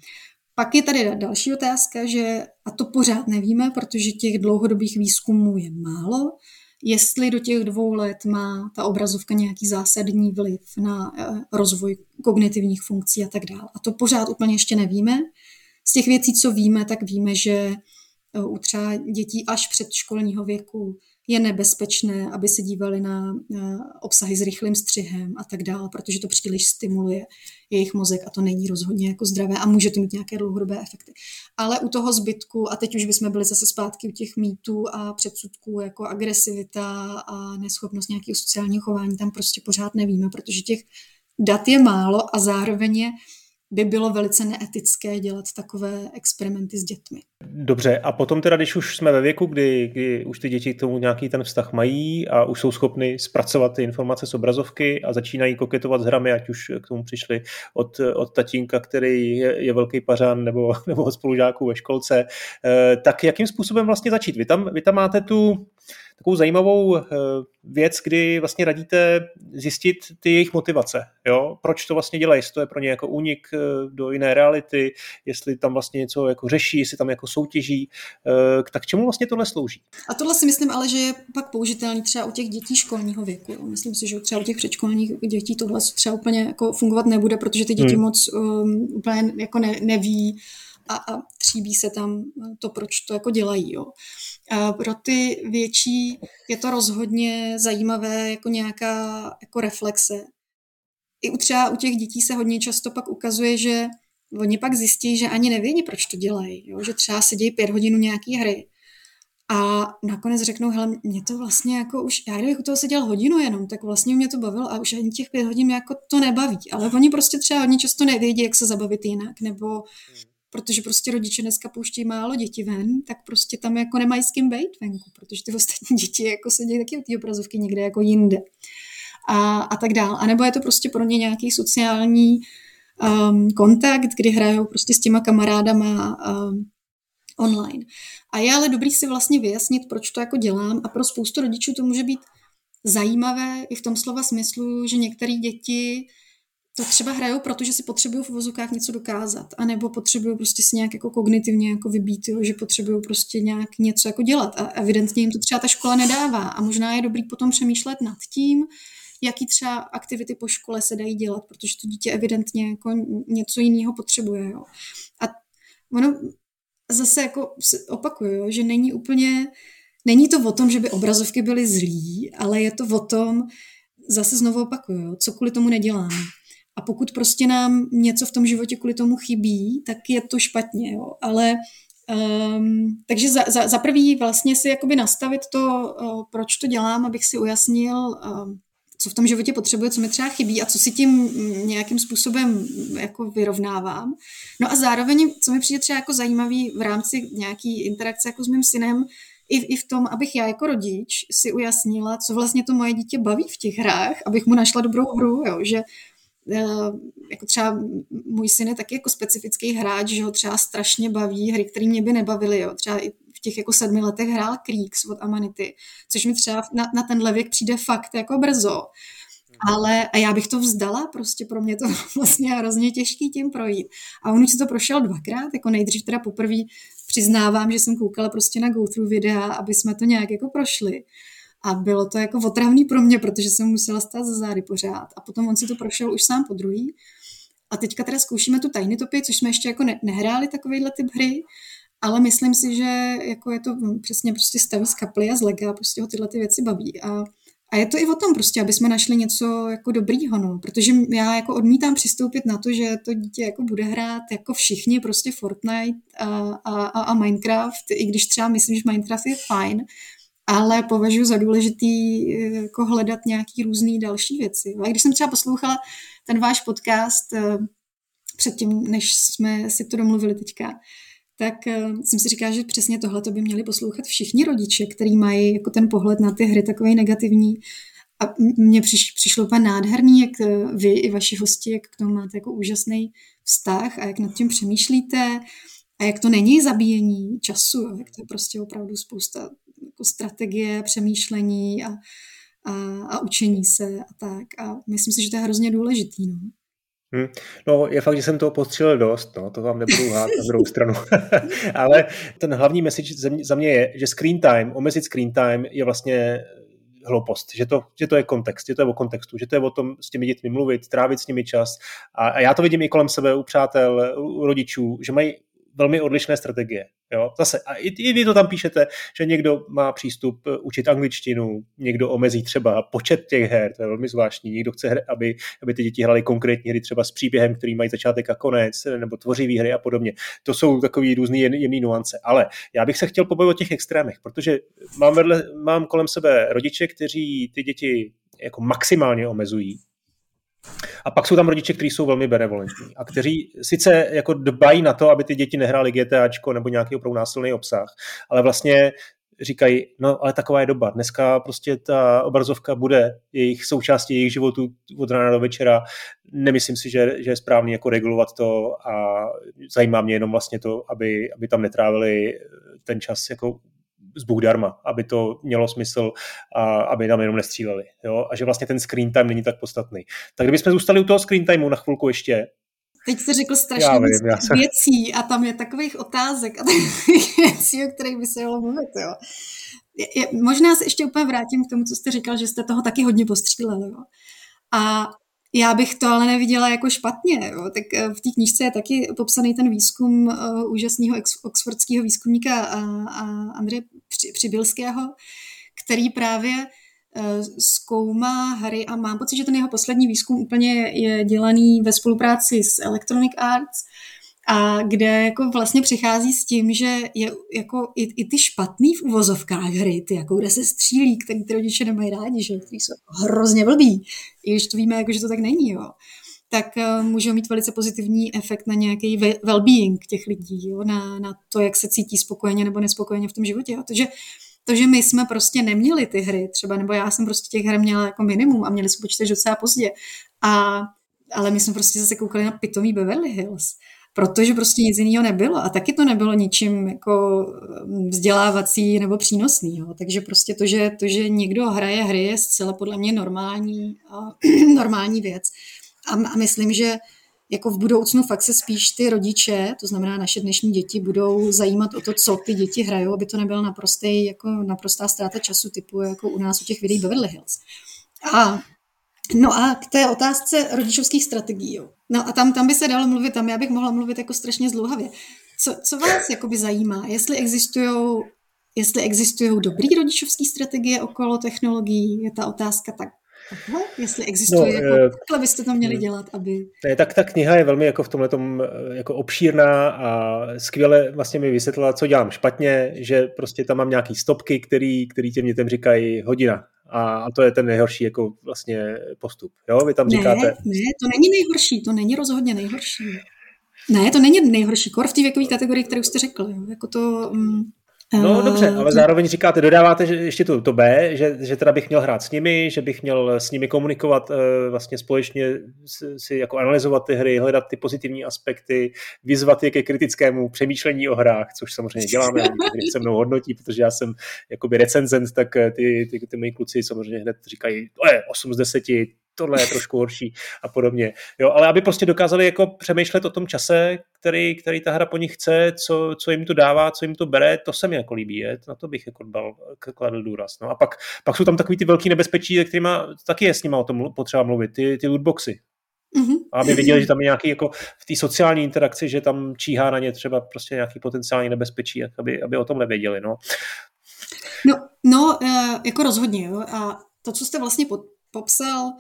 Pak je tady další otázka, že, a to pořád nevíme, protože těch dlouhodobých výzkumů je málo, jestli do těch dvou let má ta obrazovka nějaký zásadní vliv na eh, rozvoj kognitivních funkcí a tak dále. A to pořád úplně ještě nevíme. Z těch věcí, co víme, tak víme, že eh, u třeba dětí až předškolního věku je nebezpečné, aby se dívali na, obsahy s rychlým střihem a tak dále, protože to příliš stimuluje jejich mozek a to není rozhodně jako zdravé a může to mít nějaké dlouhodobé efekty. Ale u toho zbytku, a teď už bychom byli zase zpátky u těch mýtů a předsudků, jako agresivita a neschopnost nějakého sociálního chování, tam prostě pořád nevíme, protože těch dat je málo a zároveň je by bylo velice neetické dělat takové experimenty s dětmi. Dobře, a potom teda, když už jsme ve věku, kdy, kdy už ty děti k tomu nějaký ten vztah mají a už jsou schopny zpracovat ty informace z obrazovky a začínají koketovat s hrami, ať už k tomu přišli od, od tatínka, který je, je velký pařán nebo, nebo od spolužáků ve školce, eh, tak jakým způsobem vlastně začít? Vy tam, vy tam máte tu takovou zajímavou eh, věc, kdy vlastně radíte zjistit ty jejich motivace. Jo? Proč to vlastně dělají, jestli to je pro ně jako únik eh, do jiné reality, jestli tam vlastně něco jako řeší, jestli tam jako soutěží, eh, tak čemu vlastně tohle slouží? A tohle si myslím ale, že je pak použitelný třeba u těch dětí školního věku. Jo? Myslím si, že třeba u těch předškolních dětí tohle třeba úplně jako fungovat nebude, protože ty děti hmm. moc um, úplně jako ne, neví, a, a tříbí se tam to, proč to jako dělají. Jo. A pro ty větší je to rozhodně zajímavé jako nějaká jako reflexe. I u třeba u těch dětí se hodně často pak ukazuje, že oni pak zjistí, že ani nevědí, proč to dělají. Jo? Že třeba sedějí pět hodin nějaký hry a nakonec řeknou, hele, mě to vlastně jako už, já kdybych u toho seděl hodinu jenom, tak vlastně mě to bavilo a už ani těch pět hodin jako to nebaví. Ale oni prostě třeba hodně často nevědí, jak se zabavit jinak, nebo hmm protože prostě rodiče dneska pouštějí málo děti ven, tak prostě tam jako nemají s kým být venku, protože ty ostatní děti jako sedí taky u té obrazovky někde jako jinde. A, a tak dál. A nebo je to prostě pro ně nějaký sociální um, kontakt, kdy hrajou prostě s těma kamarádama um, online. A je ale dobrý si vlastně vyjasnit, proč to jako dělám a pro spoustu rodičů to může být zajímavé i v tom slova smyslu, že některé děti to třeba hrajou, protože si potřebují v vozukách něco dokázat, anebo potřebují prostě si nějak jako kognitivně jako vybít, jo, že potřebují prostě nějak něco jako dělat a evidentně jim to třeba ta škola nedává a možná je dobrý potom přemýšlet nad tím, jaký třeba aktivity po škole se dají dělat, protože to dítě evidentně jako něco jiného potřebuje. Jo. A ono zase jako opakuje, že není úplně, není to o tom, že by obrazovky byly zlí, ale je to o tom, zase znovu opakuju, co kvůli tomu neděláme. A pokud prostě nám něco v tom životě kvůli tomu chybí, tak je to špatně. Jo. Ale um, takže za, za, za prvý vlastně si jakoby nastavit to, uh, proč to dělám, abych si ujasnil, uh, co v tom životě potřebuje, co mi třeba chybí a co si tím nějakým způsobem jako vyrovnávám. No a zároveň, co mi přijde třeba jako zajímavý v rámci nějaký interakce jako s mým synem, i, i v tom, abych já jako rodič si ujasnila, co vlastně to moje dítě baví v těch hrách, abych mu našla dobrou hru, jo, že jako třeba můj syn je taky jako specifický hráč, že ho třeba strašně baví hry, které mě by nebavily, jo. třeba i v těch jako sedmi letech hrál Creeks od Amanity, což mi třeba na, na tenhle věk přijde fakt jako brzo. Ale a já bych to vzdala, prostě pro mě to vlastně hrozně těžký tím projít. A on už si to prošel dvakrát, jako nejdřív teda poprvé přiznávám, že jsem koukala prostě na go-through videa, aby jsme to nějak jako prošli. A bylo to jako otravný pro mě, protože jsem musela stát za zády pořád. A potom on si to prošel už sám po druhý. A teďka teda zkoušíme tu Tiny Topy, což jsme ještě jako ne- nehráli takovýhle typ hry, ale myslím si, že jako je to přesně prostě staví z kaply a z lega, prostě ho tyhle ty věci baví. A, a je to i o tom prostě, aby jsme našli něco jako dobrýho, no. Protože já jako odmítám přistoupit na to, že to dítě jako bude hrát jako všichni prostě Fortnite a, a, a Minecraft, i když třeba myslím, že Minecraft je fajn, ale považuji za důležitý eh, jako hledat nějaký různý další věci. A když jsem třeba poslouchala ten váš podcast eh, předtím, než jsme si to domluvili teďka, tak eh, jsem si říkala, že přesně tohle by měli poslouchat všichni rodiče, kteří mají jako ten pohled na ty hry takový negativní a mně přiš, přišlo úplně nádherný, jak vy i vaši hosti, jak k tomu máte jako úžasný vztah a jak nad tím přemýšlíte a jak to není zabíjení času, jak to je prostě opravdu spousta jako strategie, přemýšlení a, a, a učení se a tak. A myslím si, že to je hrozně důležitý. No. Hmm. No, je fakt, že jsem toho postřelil dost, no, to vám nebudu hát na druhou stranu. Ale ten hlavní message za mě je, že screen time, omezit screen time je vlastně hloupost, že to, že to je kontext, že to je o kontextu, že to je o tom s těmi dětmi mluvit, trávit s nimi čas. A, a já to vidím i kolem sebe u přátel, u rodičů, že mají velmi odlišné strategie. Jo? Zase, a i, i vy to tam píšete, že někdo má přístup eh, učit angličtinu, někdo omezí třeba počet těch her, to je velmi zvláštní, někdo chce, aby, aby ty děti hrály konkrétní hry třeba s příběhem, který mají začátek a konec, nebo tvořivý hry a podobně. To jsou takový různý jemný nuance. Ale já bych se chtěl pobavit o těch extrémech, protože mám, vedle, mám kolem sebe rodiče, kteří ty děti jako maximálně omezují, a pak jsou tam rodiče, kteří jsou velmi benevolentní a kteří sice jako dbají na to, aby ty děti nehrály GTAčko nebo nějaký opravdu násilný obsah, ale vlastně říkají, no ale taková je doba. Dneska prostě ta obrazovka bude jejich součástí jejich životu od rána do večera. Nemyslím si, že, že je správný jako regulovat to a zajímá mě jenom vlastně to, aby, aby tam netrávili ten čas jako z darma, aby to mělo smysl a aby nám jenom nestříleli. Jo? A že vlastně ten screen time není tak podstatný. Tak kdybychom zůstali u toho screen timeu na chvilku ještě, Teď jsi řekl strašně já vím, já jsem... věcí a tam je takových otázek a takových věcí, o kterých by se mělo mluvit. Jo. Je, je, možná se ještě úplně vrátím k tomu, co jste říkal, že jste toho taky hodně postříleli. Jo. A já bych to ale neviděla jako špatně. Jo. Tak eh, v té knižce je taky popsaný ten výzkum uh, úžasného oxfordského výzkumníka uh, uh, Andreje Přibylského, který právě uh, zkoumá hry a mám pocit, že ten jeho poslední výzkum úplně je dělaný ve spolupráci s Electronic Arts, a kde jako vlastně přichází s tím, že je jako i, i ty špatný v uvozovkách hry, ty jako kde se střílí, který ty rodiče nemají rádi, že jsou hrozně blbý, i když to víme, jako, že to tak není, jo tak uh, můžou mít velice pozitivní efekt na nějaký well-being těch lidí, jo? Na, na to, jak se cítí spokojeně nebo nespokojeně v tom životě. Jo? To, že, to, že my jsme prostě neměli ty hry třeba, nebo já jsem prostě těch her měla jako minimum a měli jsme počítač docela pozdě. A, ale my jsme prostě zase koukali na pitomý Beverly Hills protože prostě nic jiného nebylo a taky to nebylo ničím jako mm, vzdělávací nebo přínosný. Jo. Takže prostě to že, to, že někdo hraje hry, je zcela podle mě normální, normální věc. A, a myslím, že jako v budoucnu fakt se spíš ty rodiče, to znamená naše dnešní děti, budou zajímat o to, co ty děti hrajou, aby to nebyla naprostý, jako naprostá ztráta času typu jako u nás u těch videí Beverly Hills. A No a k té otázce rodičovských strategií. Jo. No a tam, tam by se dalo mluvit, tam já bych mohla mluvit jako strašně zdlouhavě. Co, co vás jakoby zajímá? Jestli existují jestli existují dobrý rodičovské strategie okolo technologií, je ta otázka tak Aha, jestli existuje, no, jako, uh, takhle byste to měli hmm. dělat, aby... Ne, tak ta kniha je velmi jako v tomhle eh, jako obšírná a skvěle vlastně mi vysvětlila, co dělám špatně, že prostě tam mám nějaký stopky, který, který těm dětem říkají hodina, a, a to je ten nejhorší jako vlastně postup. Jo? Vy tam říkáte... Ne, ne, to není nejhorší, to není rozhodně nejhorší. Ne, to není nejhorší, kor v té věkové kategorii, kterou jste řekl. Jo? Jako to, um, No dobře, ale zároveň říkáte, dodáváte že ještě to, to B, že, že teda bych měl hrát s nimi, že bych měl s nimi komunikovat vlastně společně, si jako analyzovat ty hry, hledat ty pozitivní aspekty, vyzvat je ke kritickému přemýšlení o hrách, což samozřejmě děláme, když se mnou hodnotí, protože já jsem jakoby recenzent, tak ty, ty, ty moji kluci samozřejmě hned říkají, to je 8 z 10, tohle je trošku horší a podobně. Jo, ale aby prostě dokázali jako přemýšlet o tom čase, který, který ta hra po nich chce, co, co jim to dává, co jim to bere, to se mi jako líbí, je. na to bych jako dal, kladl důraz. No a pak, pak jsou tam takový ty velký nebezpečí, kterými taky je s nimi o tom potřeba mluvit, ty, ty lootboxy. Mm-hmm. A aby viděli, že tam je nějaký jako v té sociální interakci, že tam číhá na ně třeba prostě nějaký potenciální nebezpečí, aby, aby o tom nevěděli. No. No, no, eh, jako rozhodně. Jo. A to, co jste vlastně popsal,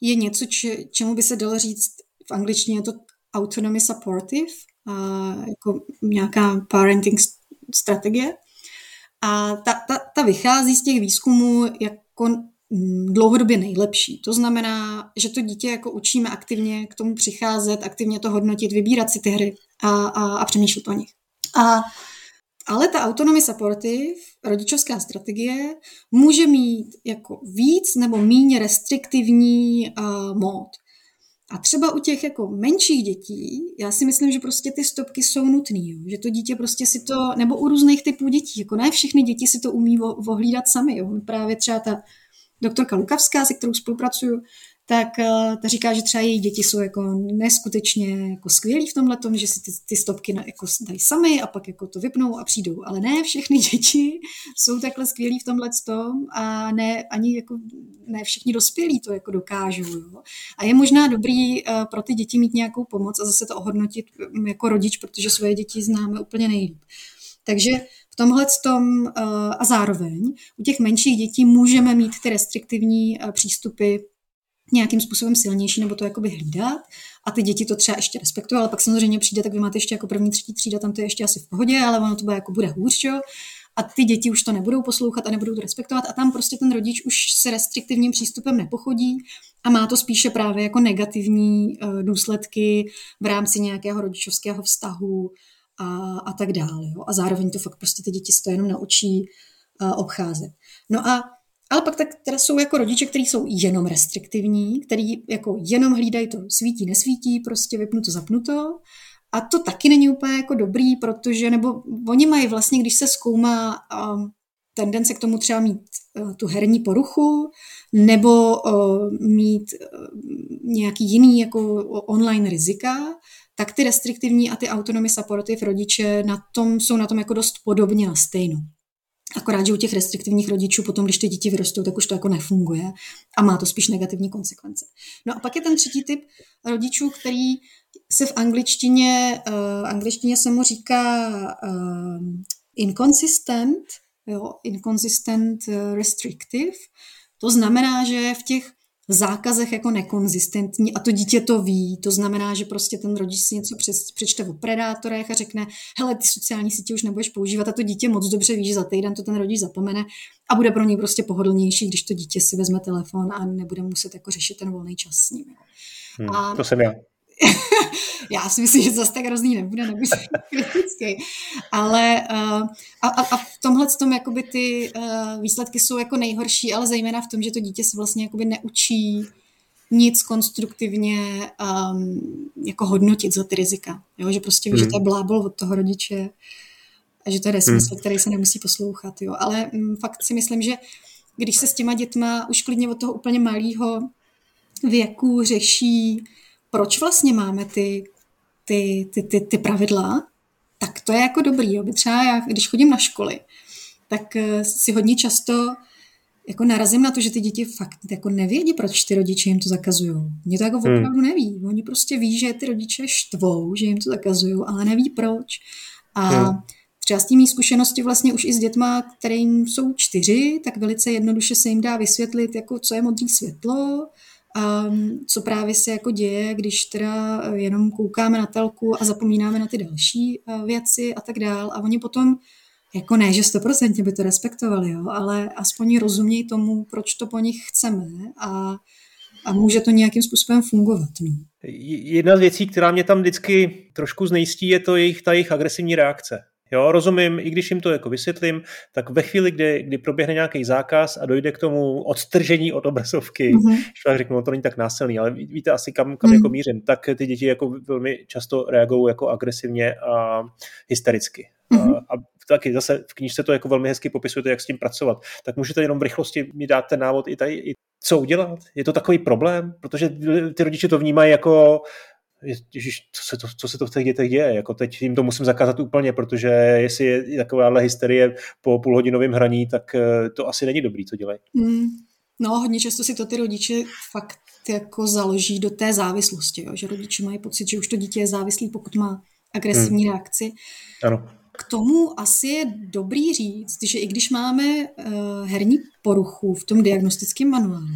je něco, če, čemu by se dalo říct v angličtině je to autonomy supportive, a jako nějaká parenting strategie. A ta, ta, ta vychází z těch výzkumů jako mm, dlouhodobě nejlepší. To znamená, že to dítě jako učíme aktivně k tomu přicházet, aktivně to hodnotit, vybírat si ty hry a, a, a přemýšlet o nich. A ale ta autonomy supportive, rodičovská strategie, může mít jako víc nebo méně restriktivní uh, mód. A třeba u těch jako menších dětí, já si myslím, že prostě ty stopky jsou nutné, že to dítě prostě si to, nebo u různých typů dětí, jako ne všechny děti si to umí ohlídat sami, jo. Právě třeba ta doktorka Lukavská, se kterou spolupracuju, tak eh, ta říká, že třeba její děti jsou jako neskutečně jako skvělí v tomhle tom, že si ty, ty stopky na, jako dají sami a pak jako to vypnou a přijdou. Ale ne všechny děti jsou takhle skvělí v tomhle tom a ne ani jako ne všichni dospělí to jako dokážou. Jo. A je možná dobrý uh, pro ty děti mít nějakou pomoc a zase to ohodnotit um, jako rodič, protože svoje děti známe úplně nejlíp. Takže v tomhle tom uh, a zároveň u těch menších dětí můžeme mít ty restriktivní přístupy nějakým způsobem silnější nebo to jakoby hlídat a ty děti to třeba ještě respektují, ale pak samozřejmě přijde, tak vy máte ještě jako první, třetí třída, tam to je ještě asi v pohodě, ale ono to bude jako bude hůř, čo? a ty děti už to nebudou poslouchat a nebudou to respektovat a tam prostě ten rodič už se restriktivním přístupem nepochodí a má to spíše právě jako negativní uh, důsledky v rámci nějakého rodičovského vztahu a, a tak dále. Jo? A zároveň to fakt prostě ty děti se to jenom naučí uh, obcházet. No a ale pak tak teda jsou jako rodiče, kteří jsou jenom restriktivní, kteří jako jenom hlídají to svítí, nesvítí, prostě vypnuto, zapnuto. A to taky není úplně jako dobrý, protože, nebo oni mají vlastně, když se zkoumá um, tendence k tomu třeba mít uh, tu herní poruchu, nebo uh, mít uh, nějaký jiný jako online rizika, tak ty restriktivní a ty autonomy supportive rodiče na tom, jsou na tom jako dost podobně na stejno. Akorát, že u těch restriktivních rodičů potom, když ty děti vyrostou, tak už to jako nefunguje a má to spíš negativní konsekvence. No a pak je ten třetí typ rodičů, který se v angličtině, uh, angličtině se mu říká uh, inconsistent, jo, inconsistent uh, restrictive. To znamená, že v těch zákazech jako nekonzistentní a to dítě to ví. To znamená, že prostě ten rodič si něco přečte o predátorech a řekne, hele, ty sociální sítě už nebudeš používat a to dítě moc dobře ví, že za týden to ten rodič zapomene a bude pro něj prostě pohodlnější, když to dítě si vezme telefon a nebude muset jako řešit ten volný čas s ním. Hmm, a, to jsem já. já si myslím, že zase tak hrozný nebude, nebudu kritický. Ale uh, a, a, v tomhle tom jakoby ty uh, výsledky jsou jako nejhorší, ale zejména v tom, že to dítě se vlastně jakoby neučí nic konstruktivně um, jako hodnotit za ty rizika. Jo? Že prostě ví, hmm. že to je blábol od toho rodiče a že to je nesmysl, hmm. který se nemusí poslouchat. Jo? Ale um, fakt si myslím, že když se s těma dětma už klidně od toho úplně malého věku řeší proč vlastně máme ty, ty, ty, ty, ty pravidla, tak to je jako dobrý. Jo. Třeba já, když chodím na školy, tak eh, si hodně často jako narazím na to, že ty děti fakt jako nevědí, proč ty rodiče jim to zakazují. Mě to jako hmm. opravdu neví. Oni prostě ví, že ty rodiče štvou, že jim to zakazují, ale neví proč. A hmm. třeba s tím zkušenosti vlastně už i s dětma, kterým jsou čtyři, tak velice jednoduše se jim dá vysvětlit, jako co je modré světlo, a co právě se jako děje, když teda jenom koukáme na telku a zapomínáme na ty další eh, věci a tak dál. A oni potom jako ne, že stoprocentně by to respektovali, jo, ale aspoň rozumějí tomu, proč to po nich chceme a, a může to nějakým způsobem fungovat. No. Jedna z věcí, která mě tam vždycky trošku znejistí, je to jejich, ta jejich agresivní reakce. Jo, rozumím, i když jim to jako vysvětlím, tak ve chvíli, kdy, kdy proběhne nějaký zákaz a dojde k tomu odstržení od obrazovky, mm-hmm. člověk řeknu, no to není tak násilný, ale víte asi kam, kam mm-hmm. jako mířím, tak ty děti jako velmi často reagují jako agresivně a hystericky. Mm-hmm. A, a taky zase v knížce to jako velmi hezky popisujete, jak s tím pracovat. Tak můžete jenom v rychlosti mi dát ten návod i tady, i co udělat? Je to takový problém? Protože ty rodiče to vnímají jako ježiš, co se to, co se to v těch dětech děje, jako teď jim to musím zakázat úplně, protože jestli je takováhle hysterie po půlhodinovém hraní, tak eh, to asi není dobrý, co dělají. Mm. No, hodně často si to ty rodiče fakt jako založí do té závislosti, jo? že rodiče mají pocit, že už to dítě je závislý, pokud má agresivní hmm. reakci. Ano. K tomu asi je dobrý říct, že i když máme uh, herní poruchu v tom diagnostickém manuálu,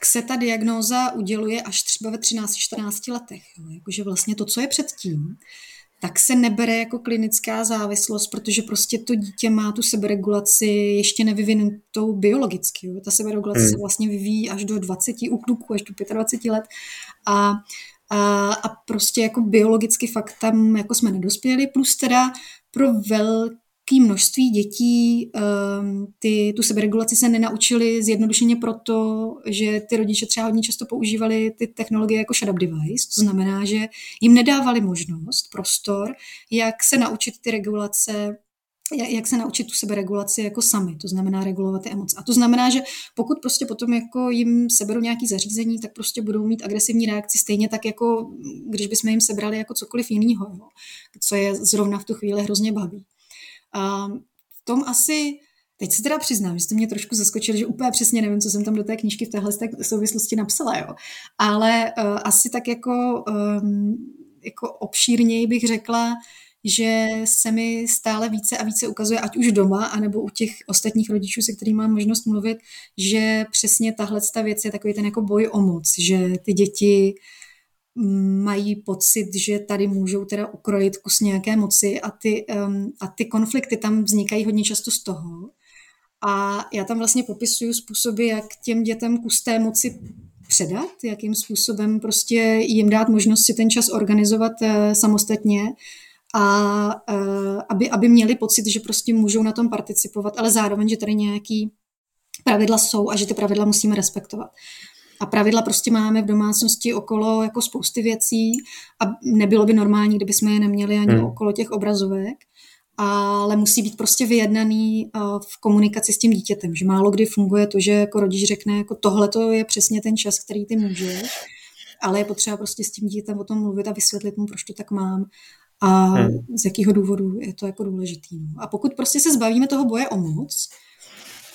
tak se ta diagnóza uděluje až třeba ve 13-14 letech. Jo. Jakože vlastně to, co je předtím, tak se nebere jako klinická závislost, protože prostě to dítě má tu seberegulaci ještě nevyvinutou biologicky. Jo. Ta seberegulace hmm. se vlastně vyvíjí až do 20, u kluků až do 25 let a, a, a prostě jako biologicky fakt tam jako jsme nedospěli, plus teda pro velké množství dětí um, ty, tu seberegulaci se nenaučili zjednodušeně proto, že ty rodiče třeba hodně často používali ty technologie jako shut up device, to znamená, že jim nedávali možnost, prostor, jak se naučit ty regulace jak se naučit tu seberegulaci jako sami, to znamená regulovat ty emoce. A to znamená, že pokud prostě potom jako jim seberou nějaký zařízení, tak prostě budou mít agresivní reakci stejně tak, jako když bychom jim sebrali jako cokoliv jiného, co je zrovna v tu chvíli hrozně baví. A v tom asi Teď se teda přiznám, že jste mě trošku zaskočili, že úplně přesně nevím, co jsem tam do té knížky v téhle souvislosti napsala, jo. Ale uh, asi tak jako, um, jako obšírněji bych řekla, že se mi stále více a více ukazuje, ať už doma, anebo u těch ostatních rodičů, se kterými mám možnost mluvit, že přesně tahle věc je takový ten jako boj o moc, že ty děti mm, mají pocit, že tady můžou teda ukrojit kus nějaké moci a ty, um, a ty konflikty tam vznikají hodně často z toho. A já tam vlastně popisuju způsoby, jak těm dětem kus té moci předat, jakým způsobem prostě jim dát možnost si ten čas organizovat uh, samostatně a uh, aby, aby měli pocit, že prostě můžou na tom participovat, ale zároveň, že tady nějaký pravidla jsou a že ty pravidla musíme respektovat. A pravidla prostě máme v domácnosti okolo jako spousty věcí a nebylo by normální, kdyby jsme je neměli ani hmm. okolo těch obrazovek, ale musí být prostě vyjednaný v komunikaci s tím dítětem, že málo kdy funguje to, že jako rodič řekne, jako tohle to je přesně ten čas, který ty můžeš, ale je potřeba prostě s tím dítětem o tom mluvit a vysvětlit mu, proč to tak mám a hmm. z jakého důvodu je to jako důležitý. A pokud prostě se zbavíme toho boje o moc,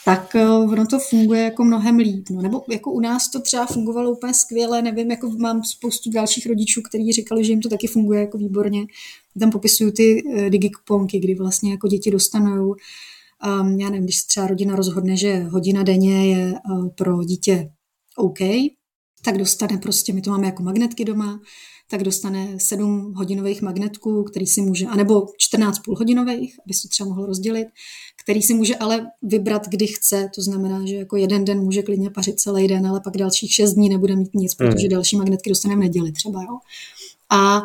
tak eh, ono to funguje jako mnohem líp. No. Nebo jako u nás to třeba fungovalo úplně skvěle, nevím, jako mám spoustu dalších rodičů, kteří říkali, že jim to taky funguje jako výborně. Tam popisuju ty uh, digikuponky, kdy vlastně jako děti dostanou, um, já nevím, když se třeba rodina rozhodne, že hodina denně je uh, pro dítě OK, tak dostane prostě, my to máme jako magnetky doma, tak dostane 7 hodinových magnetků, který si může, anebo 14 půlhodinových, aby se třeba mohl rozdělit, který si může ale vybrat, kdy chce. To znamená, že jako jeden den může klidně pařit celý den, ale pak dalších 6 dní nebude mít nic, protože hmm. další magnetky dostane v neděli třeba. Jo? A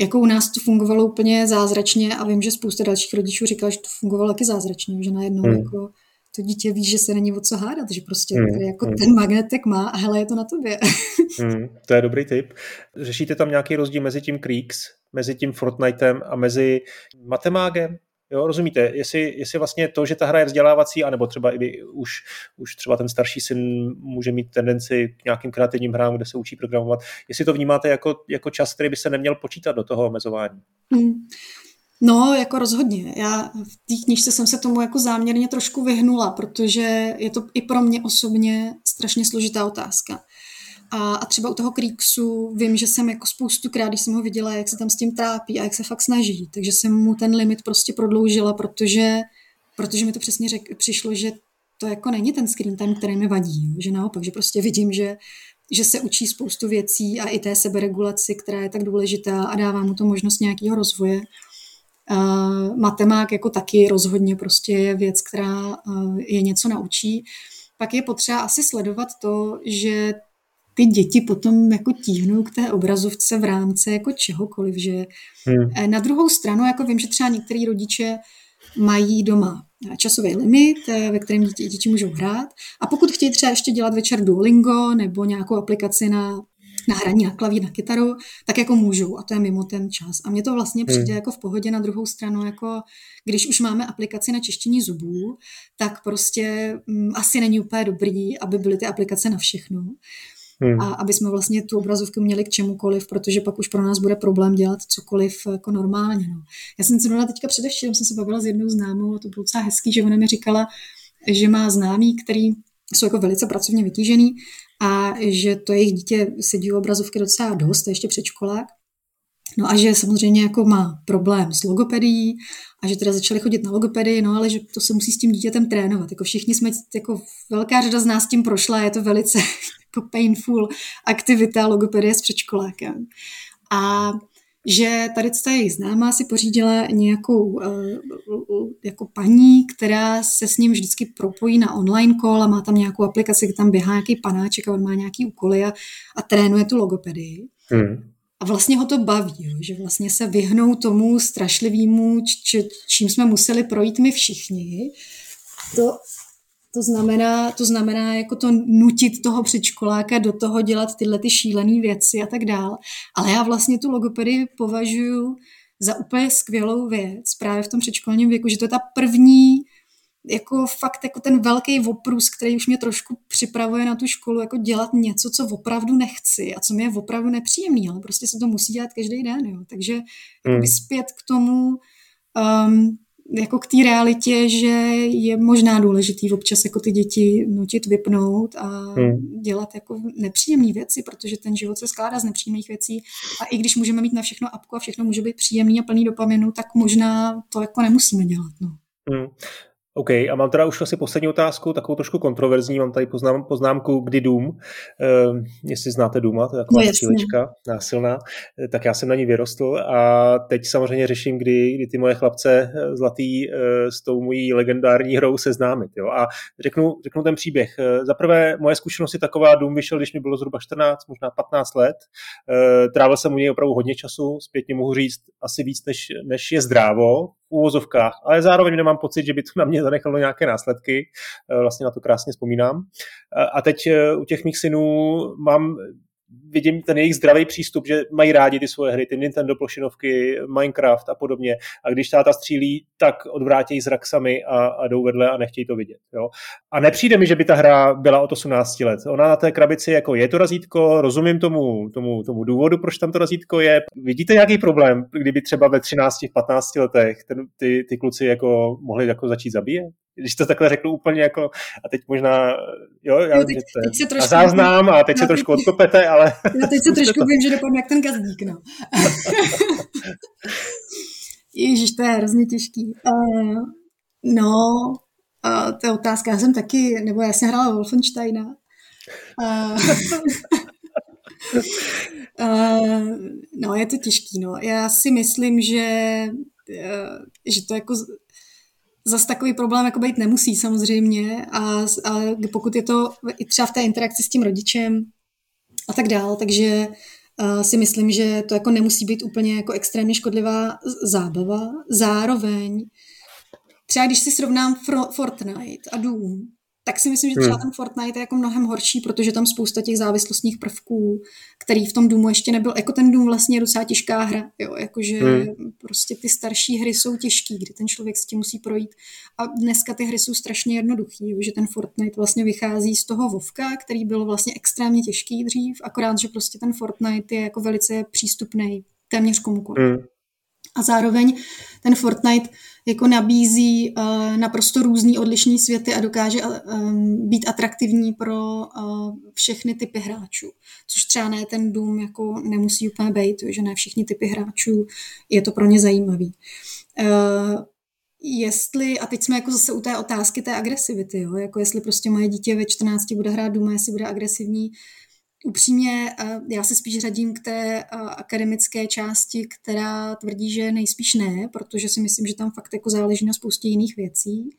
jako u nás to fungovalo úplně zázračně a vím, že spousta dalších rodičů říkala, že to fungovalo taky zázračně, že najednou hmm. jako to dítě ví, že se není o co hádat, že prostě tady jako hmm. ten magnetek má a hele, je to na tobě. hmm, to je dobrý tip. Řešíte tam nějaký rozdíl mezi tím Creeks, mezi tím Fortnitem a mezi Matemágem? Jo, rozumíte, jestli, jestli vlastně to, že ta hra je vzdělávací, anebo třeba i už, už třeba ten starší syn může mít tendenci k nějakým kreativním hrám, kde se učí programovat, jestli to vnímáte jako, jako čas, který by se neměl počítat do toho omezování? Hmm. No, jako rozhodně. Já v té knižce jsem se tomu jako záměrně trošku vyhnula, protože je to i pro mě osobně strašně složitá otázka. A, a třeba u toho Creeksu vím, že jsem jako spoustu krát, když jsem ho viděla, jak se tam s tím trápí a jak se fakt snaží, takže jsem mu ten limit prostě prodloužila, protože, protože mi to přesně řek, přišlo, že to jako není ten screen time, který mi vadí, že naopak, že prostě vidím, že že se učí spoustu věcí a i té seberegulaci, která je tak důležitá a dává mu to možnost nějakého rozvoje. Uh, matemák jako taky rozhodně prostě je věc, která uh, je něco naučí. Pak je potřeba asi sledovat to, že ty děti potom jako tíhnou k té obrazovce v rámci jako čehokoliv, že hmm. Eh, na druhou stranu jako vím, že třeba některý rodiče mají doma časový limit, ve kterém děti, děti můžou hrát a pokud chtějí třeba ještě dělat večer Duolingo nebo nějakou aplikaci na na hraní na klavír, na kytaru, tak jako můžou a to je mimo ten čas. A mně to vlastně hmm. přijde jako v pohodě na druhou stranu, jako když už máme aplikaci na čištění zubů, tak prostě m, mm, asi není úplně dobrý, aby byly ty aplikace na všechno. Hmm. A aby jsme vlastně tu obrazovku měli k čemukoliv, protože pak už pro nás bude problém dělat cokoliv jako normálně. No. Já jsem se teďka především, jsem se bavila s jednou známou a to bylo docela hezký, že ona mi říkala, že má známý, který jsou jako velice pracovně vytížený a že to jejich dítě sedí u obrazovky docela dost, to ještě předškolák. No a že samozřejmě jako má problém s logopedií a že teda začali chodit na logopedii, no ale že to se musí s tím dítětem trénovat. Jako všichni jsme, jako velká řada z nás tím prošla, je to velice jako painful aktivita logopedie s předškolákem. A že tady ta jejich známá si pořídila nějakou eh, jako paní, která se s ním vždycky propojí na online call a má tam nějakou aplikaci, kde tam běhá nějaký panáček a on má nějaký úkoly a, a trénuje tu logopedii. Hmm. a vlastně ho to baví, jo, že vlastně se vyhnou tomu strašlivému, č, čím jsme museli projít my všichni. To, to znamená, to znamená jako to nutit toho předškoláka do toho dělat tyhle ty šílené věci a tak dál. Ale já vlastně tu logopedii považuji za úplně skvělou věc právě v tom předškolním věku, že to je ta první jako fakt jako ten velký oprus, který už mě trošku připravuje na tu školu, jako dělat něco, co opravdu nechci a co mi je opravdu nepříjemný, ale prostě se to musí dělat každý den, jo. Takže hmm. zpět k tomu, um, jako k té realitě, že je možná důležitý občas jako ty děti nutit vypnout a hmm. dělat jako nepříjemné věci, protože ten život se skládá z nepříjemných věcí a i když můžeme mít na všechno apku a všechno může být příjemný a plný dopaminu, tak možná to jako nemusíme dělat. No. Hmm. OK, a mám teda už asi poslední otázku, takovou trošku kontroverzní, mám tady poznám, poznámku, kdy Dům, uh, jestli znáte Důma, to je taková no, střílečka násilná, eh, tak já jsem na ní vyrostl a teď samozřejmě řeším, kdy, kdy ty moje chlapce eh, zlatý uh, s tou mojí legendární hrou seznámit. Jo? A řeknu, řeknu ten příběh. Za prvé, moje zkušenost je taková, Dům vyšel, když mi bylo zhruba 14, možná 15 let. Uh, trávil jsem u něj opravdu hodně času, zpětně mohu říct asi víc, než, než je zdrávo, úvozovkách, ale zároveň nemám pocit, že by to na mě zanechalo nějaké následky. Eh, vlastně na to krásně vzpomínám. Eh, a teď eh, u těch mých synů mám vidím ten jejich zdravý přístup, že mají rádi ty svoje hry, ty Nintendo plošinovky, Minecraft a podobně. A když táta střílí, tak odvrátí zrak sami a, a jdou vedle a nechtějí to vidět. Jo? A nepřijde mi, že by ta hra byla od 18 let. Ona na té krabici jako je to razítko, rozumím tomu, tomu, tomu důvodu, proč tam to razítko je. Vidíte nějaký problém, kdyby třeba ve 13, 15 letech ten, ty, ty kluci jako mohli jako začít zabíjet? Když to takhle řeknu úplně jako, a teď možná, jo, já jo, teď, teď se trošku, a záznám a teď se trošku odkopete, ale... Já teď se trošku vím, že dopadne jak ten gazdík, no. Ježíš, to je hrozně těžký. Uh, no, uh, to je otázka, já jsem taky, nebo já jsem hrála Wolfensteina. Uh, uh, no, je to těžký, no. Já si myslím, že, uh, že to jako zas takový problém jako být nemusí samozřejmě a, a pokud je to i třeba v té interakci s tím rodičem a tak dál, takže si myslím, že to jako nemusí být úplně jako extrémně škodlivá zábava. Zároveň třeba když si srovnám Fortnite a Doom, tak si myslím, že třeba hmm. ten Fortnite je jako mnohem horší, protože tam spousta těch závislostních prvků, který v tom Doomu ještě nebyl. Jako ten Doom vlastně je docela těžká hra, jo, jakože hmm. prostě ty starší hry jsou těžký, kdy ten člověk s tím musí projít. A dneska ty hry jsou strašně jednoduchý, jo, že ten Fortnite vlastně vychází z toho Vovka, který byl vlastně extrémně těžký dřív, akorát, že prostě ten Fortnite je jako velice přístupný téměř komukoliv. Hmm. A zároveň ten Fortnite jako nabízí uh, naprosto různý odlišný světy a dokáže um, být atraktivní pro uh, všechny typy hráčů. Což třeba ne ten dům jako nemusí úplně být, že ne všichni typy hráčů je to pro ně zajímavý. Uh, jestli, a teď jsme jako zase u té otázky té agresivity, jo? jako jestli prostě moje dítě ve 14 bude hrát dům, jestli bude agresivní, Upřímně, eh, já se spíš řadím k té eh, akademické části, která tvrdí, že nejspíš ne, protože si myslím, že tam fakt jako záleží na spoustě jiných věcí.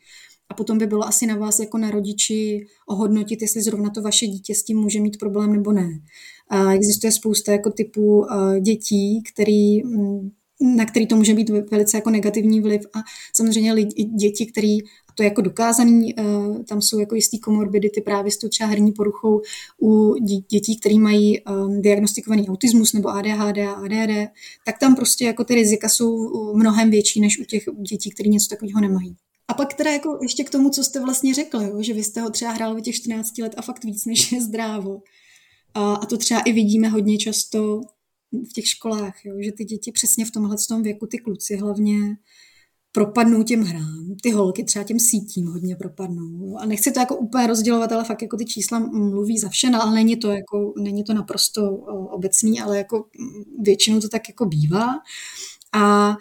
A potom by bylo asi na vás jako na rodiči ohodnotit, jestli zrovna to vaše dítě s tím může mít problém nebo ne. A existuje spousta jako typů eh, dětí, který, mm, na který to může být velice jako negativní vliv a samozřejmě lidi, děti, který to je jako dokázaný, eh, tam jsou jako jistý komorbidity právě s tou třeba herní poruchou u dětí, které mají ehm, diagnostikovaný autismus nebo ADHD a ADD, tak tam prostě jako ty rizika jsou mnohem větší než u těch dětí, které něco takového nemají. A pak teda jako ještě k tomu, co jste vlastně řekl, jo, že vy jste ho třeba hrál v těch 14 let a fakt víc, než je zdrávo. A, a to třeba i vidíme hodně často v těch školách, jo, že ty děti přesně v tomhle věku, ty kluci hlavně, propadnou těm hrám. Ty holky třeba těm sítím hodně propadnou. A nechci to jako úplně rozdělovat, ale fakt jako ty čísla mluví za vše, no, ale není to, jako, není to naprosto obecný, ale jako většinou to tak jako bývá. A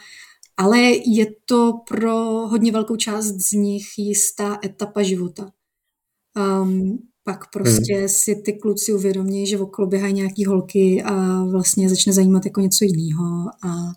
ale je to pro hodně velkou část z nich jistá etapa života. Um, pak prostě hmm. si ty kluci uvědomí, že okolo běhají nějaký holky a vlastně začne zajímat jako něco jiného a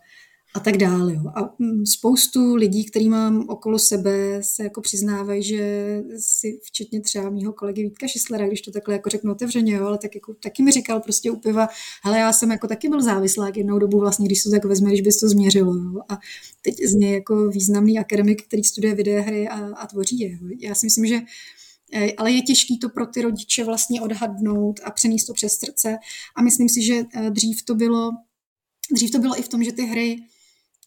a tak dále. Jo. A mm, spoustu lidí, který mám okolo sebe, se jako přiznávají, že si, včetně třeba mýho kolegy Vítka Šislera, když to takhle jako řeknu otevřeně, jo, ale tak jako, taky mi říkal prostě u piva, hele, já jsem jako taky byl závislák jednou dobu vlastně, když se tak vezme, když bys to změřilo. Jo. A teď z něj jako významný akademik, který studuje videohry a, a tvoří je. Jo. Já si myslím, že eh, ale je těžké to pro ty rodiče vlastně odhadnout a přenést to přes srdce. A myslím si, že eh, dřív to bylo, dřív to bylo i v tom, že ty hry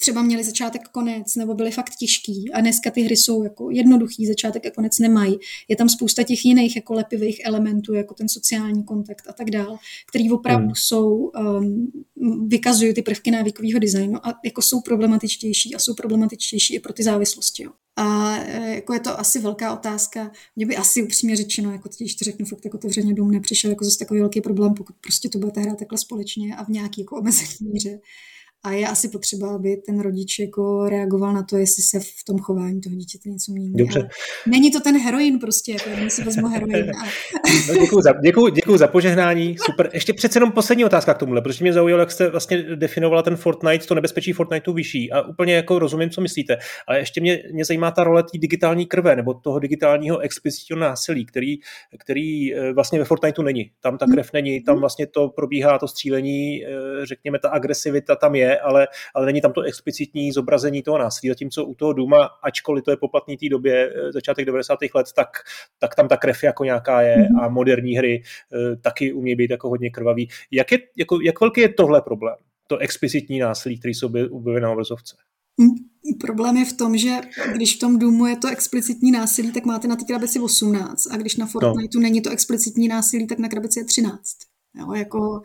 třeba měli začátek konec, nebo byly fakt těžký a dneska ty hry jsou jako jednoduchý, začátek a konec nemají. Je tam spousta těch jiných jako lepivých elementů, jako ten sociální kontakt a tak dál, který opravdu hmm. jsou, um, vykazují ty prvky návykového designu a jako jsou problematičtější a jsou problematičtější i pro ty závislosti. Jo. A e, jako je to asi velká otázka. Mě by asi upřímně řečeno, jako když to řeknu fakt jako otevřeně dům, nepřišel jako zase takový velký problém, pokud prostě to budete hrát takhle společně a v nějaký jako omezený míře a je asi potřeba, aby ten rodič jako reagoval na to, jestli se v tom chování toho dítěte něco mění. Dobře. není to ten heroin prostě, jako já si vezmu heroin. A... no, děkuji, za, děkuji, děkuji za požehnání, super. Ještě přece jenom poslední otázka k tomuhle, protože mě zaujalo, jak jste vlastně definovala ten Fortnite, to nebezpečí Fortniteu vyšší a úplně jako rozumím, co myslíte, ale ještě mě, mě zajímá ta role té digitální krve nebo toho digitálního explicitního násilí, který, který eh, vlastně ve Fortniteu není. Tam ta krev není, tam vlastně to probíhá, to střílení, eh, řekněme, ta agresivita tam je, ale, ale není tam to explicitní zobrazení toho násilí. Zatímco u toho Duma, ačkoliv to je poplatný té době, eh, začátek 90. let, tak, tak tam ta krev jako nějaká je mhm. a moderní hry eh, taky umí být jako hodně krvavý. Jak, je, jako, jak velký je tohle problém? To explicitní násilí, který se objevuje na obrazovce? Hm, problém je v tom, že když v tom Doomu je to explicitní násilí, tak máte na té krabici 18 a když na Fortniteu no. není to explicitní násilí, tak na krabici je 13. Jo, jako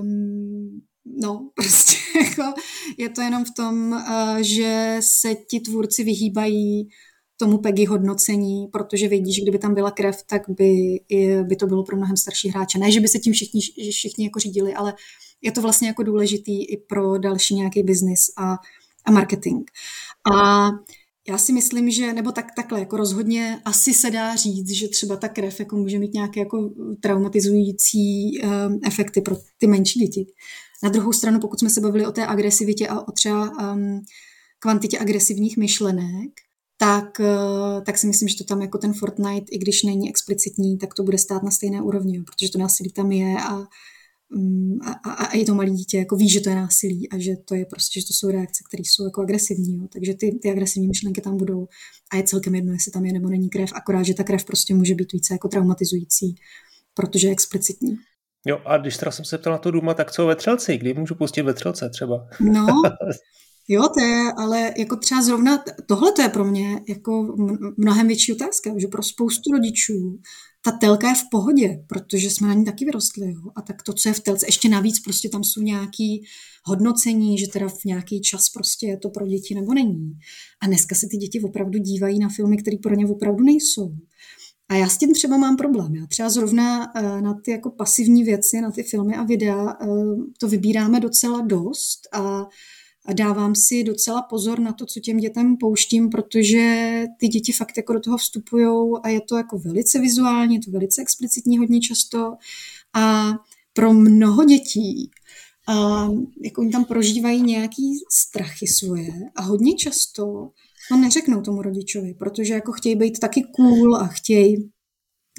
um, no, prostě jako je to jenom v tom, uh, že se ti tvůrci vyhýbají tomu PEGI hodnocení, protože vědí, že kdyby tam byla krev, tak by, by to bylo pro mnohem starší hráče. Ne, že by se tím všichni, všichni jako řídili, ale je to vlastně jako důležitý i pro další nějaký biznis a, a marketing. A já si myslím, že, nebo tak, takhle, jako rozhodně asi se dá říct, že třeba ta krev jako může mít nějaké jako traumatizující um, efekty pro ty menší děti. Na druhou stranu, pokud jsme se bavili o té agresivitě a o třeba um, kvantitě agresivních myšlenek, tak, uh, tak si myslím, že to tam jako ten Fortnite, i když není explicitní, tak to bude stát na stejné úrovni, protože to násilí tam je a, um, a, a, a i to malé dítě jako ví, že to je násilí a že to je prostě, že to jsou reakce, které jsou jako agresivní. Jo. Takže ty, ty agresivní myšlenky tam budou a je celkem jedno, jestli tam je nebo není krev, akorát, že ta krev prostě může být více jako traumatizující, protože je explicitní. Jo, a když teda jsem se ptal na to Duma, tak co ve Třelci? Kdy můžu pustit ve Třelce třeba? No, jo, to je, ale jako třeba zrovna tohle to je pro mě jako mnohem větší otázka, že pro spoustu rodičů ta telka je v pohodě, protože jsme na ní taky vyrostli. Jo? A tak to, co je v telce, ještě navíc prostě tam jsou nějaký hodnocení, že teda v nějaký čas prostě je to pro děti nebo není. A dneska se ty děti opravdu dívají na filmy, které pro ně opravdu nejsou. A já s tím třeba mám problém. Já třeba zrovna eh, na ty jako pasivní věci, na ty filmy a videa eh, to vybíráme docela dost a dávám si docela pozor na to, co těm dětem pouštím, protože ty děti fakt jako do toho vstupují a je to jako velice vizuální, je to velice explicitní hodně často a pro mnoho dětí a jako oni tam prožívají nějaký strachy svoje a hodně často to neřeknou tomu rodičovi, protože jako chtějí být taky cool a chtějí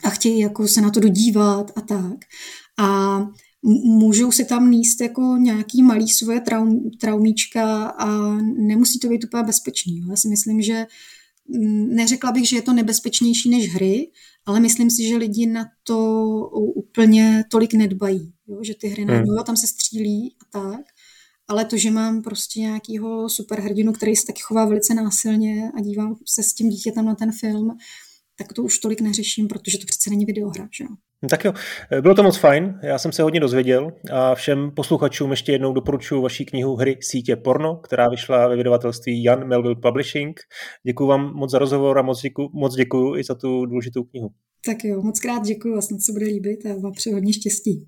a chtějí jako se na to dodívat a tak. A můžou si tam níst jako nějaký malý svoje traum, traumíčka a nemusí to být úplně bezpečný. Já si myslím, že neřekla bych, že je to nebezpečnější než hry, ale myslím si, že lidi na to úplně tolik nedbají. Jo? Že ty hry, hmm. no, tam se střílí a tak ale to, že mám prostě nějakýho superhrdinu, který se taky chová velice násilně a dívám se s tím dítětem na ten film, tak to už tolik neřeším, protože to přece není videohra, že jo. No tak jo, bylo to moc fajn, já jsem se hodně dozvěděl a všem posluchačům ještě jednou doporučuji vaši knihu Hry sítě porno, která vyšla ve vydavatelství Jan Melville Publishing. Děkuji vám moc za rozhovor a moc děkuji, moc děkuji i za tu důležitou knihu. Tak jo, moc krát děkuji a snad se bude líbit a vám přeji hodně štěstí.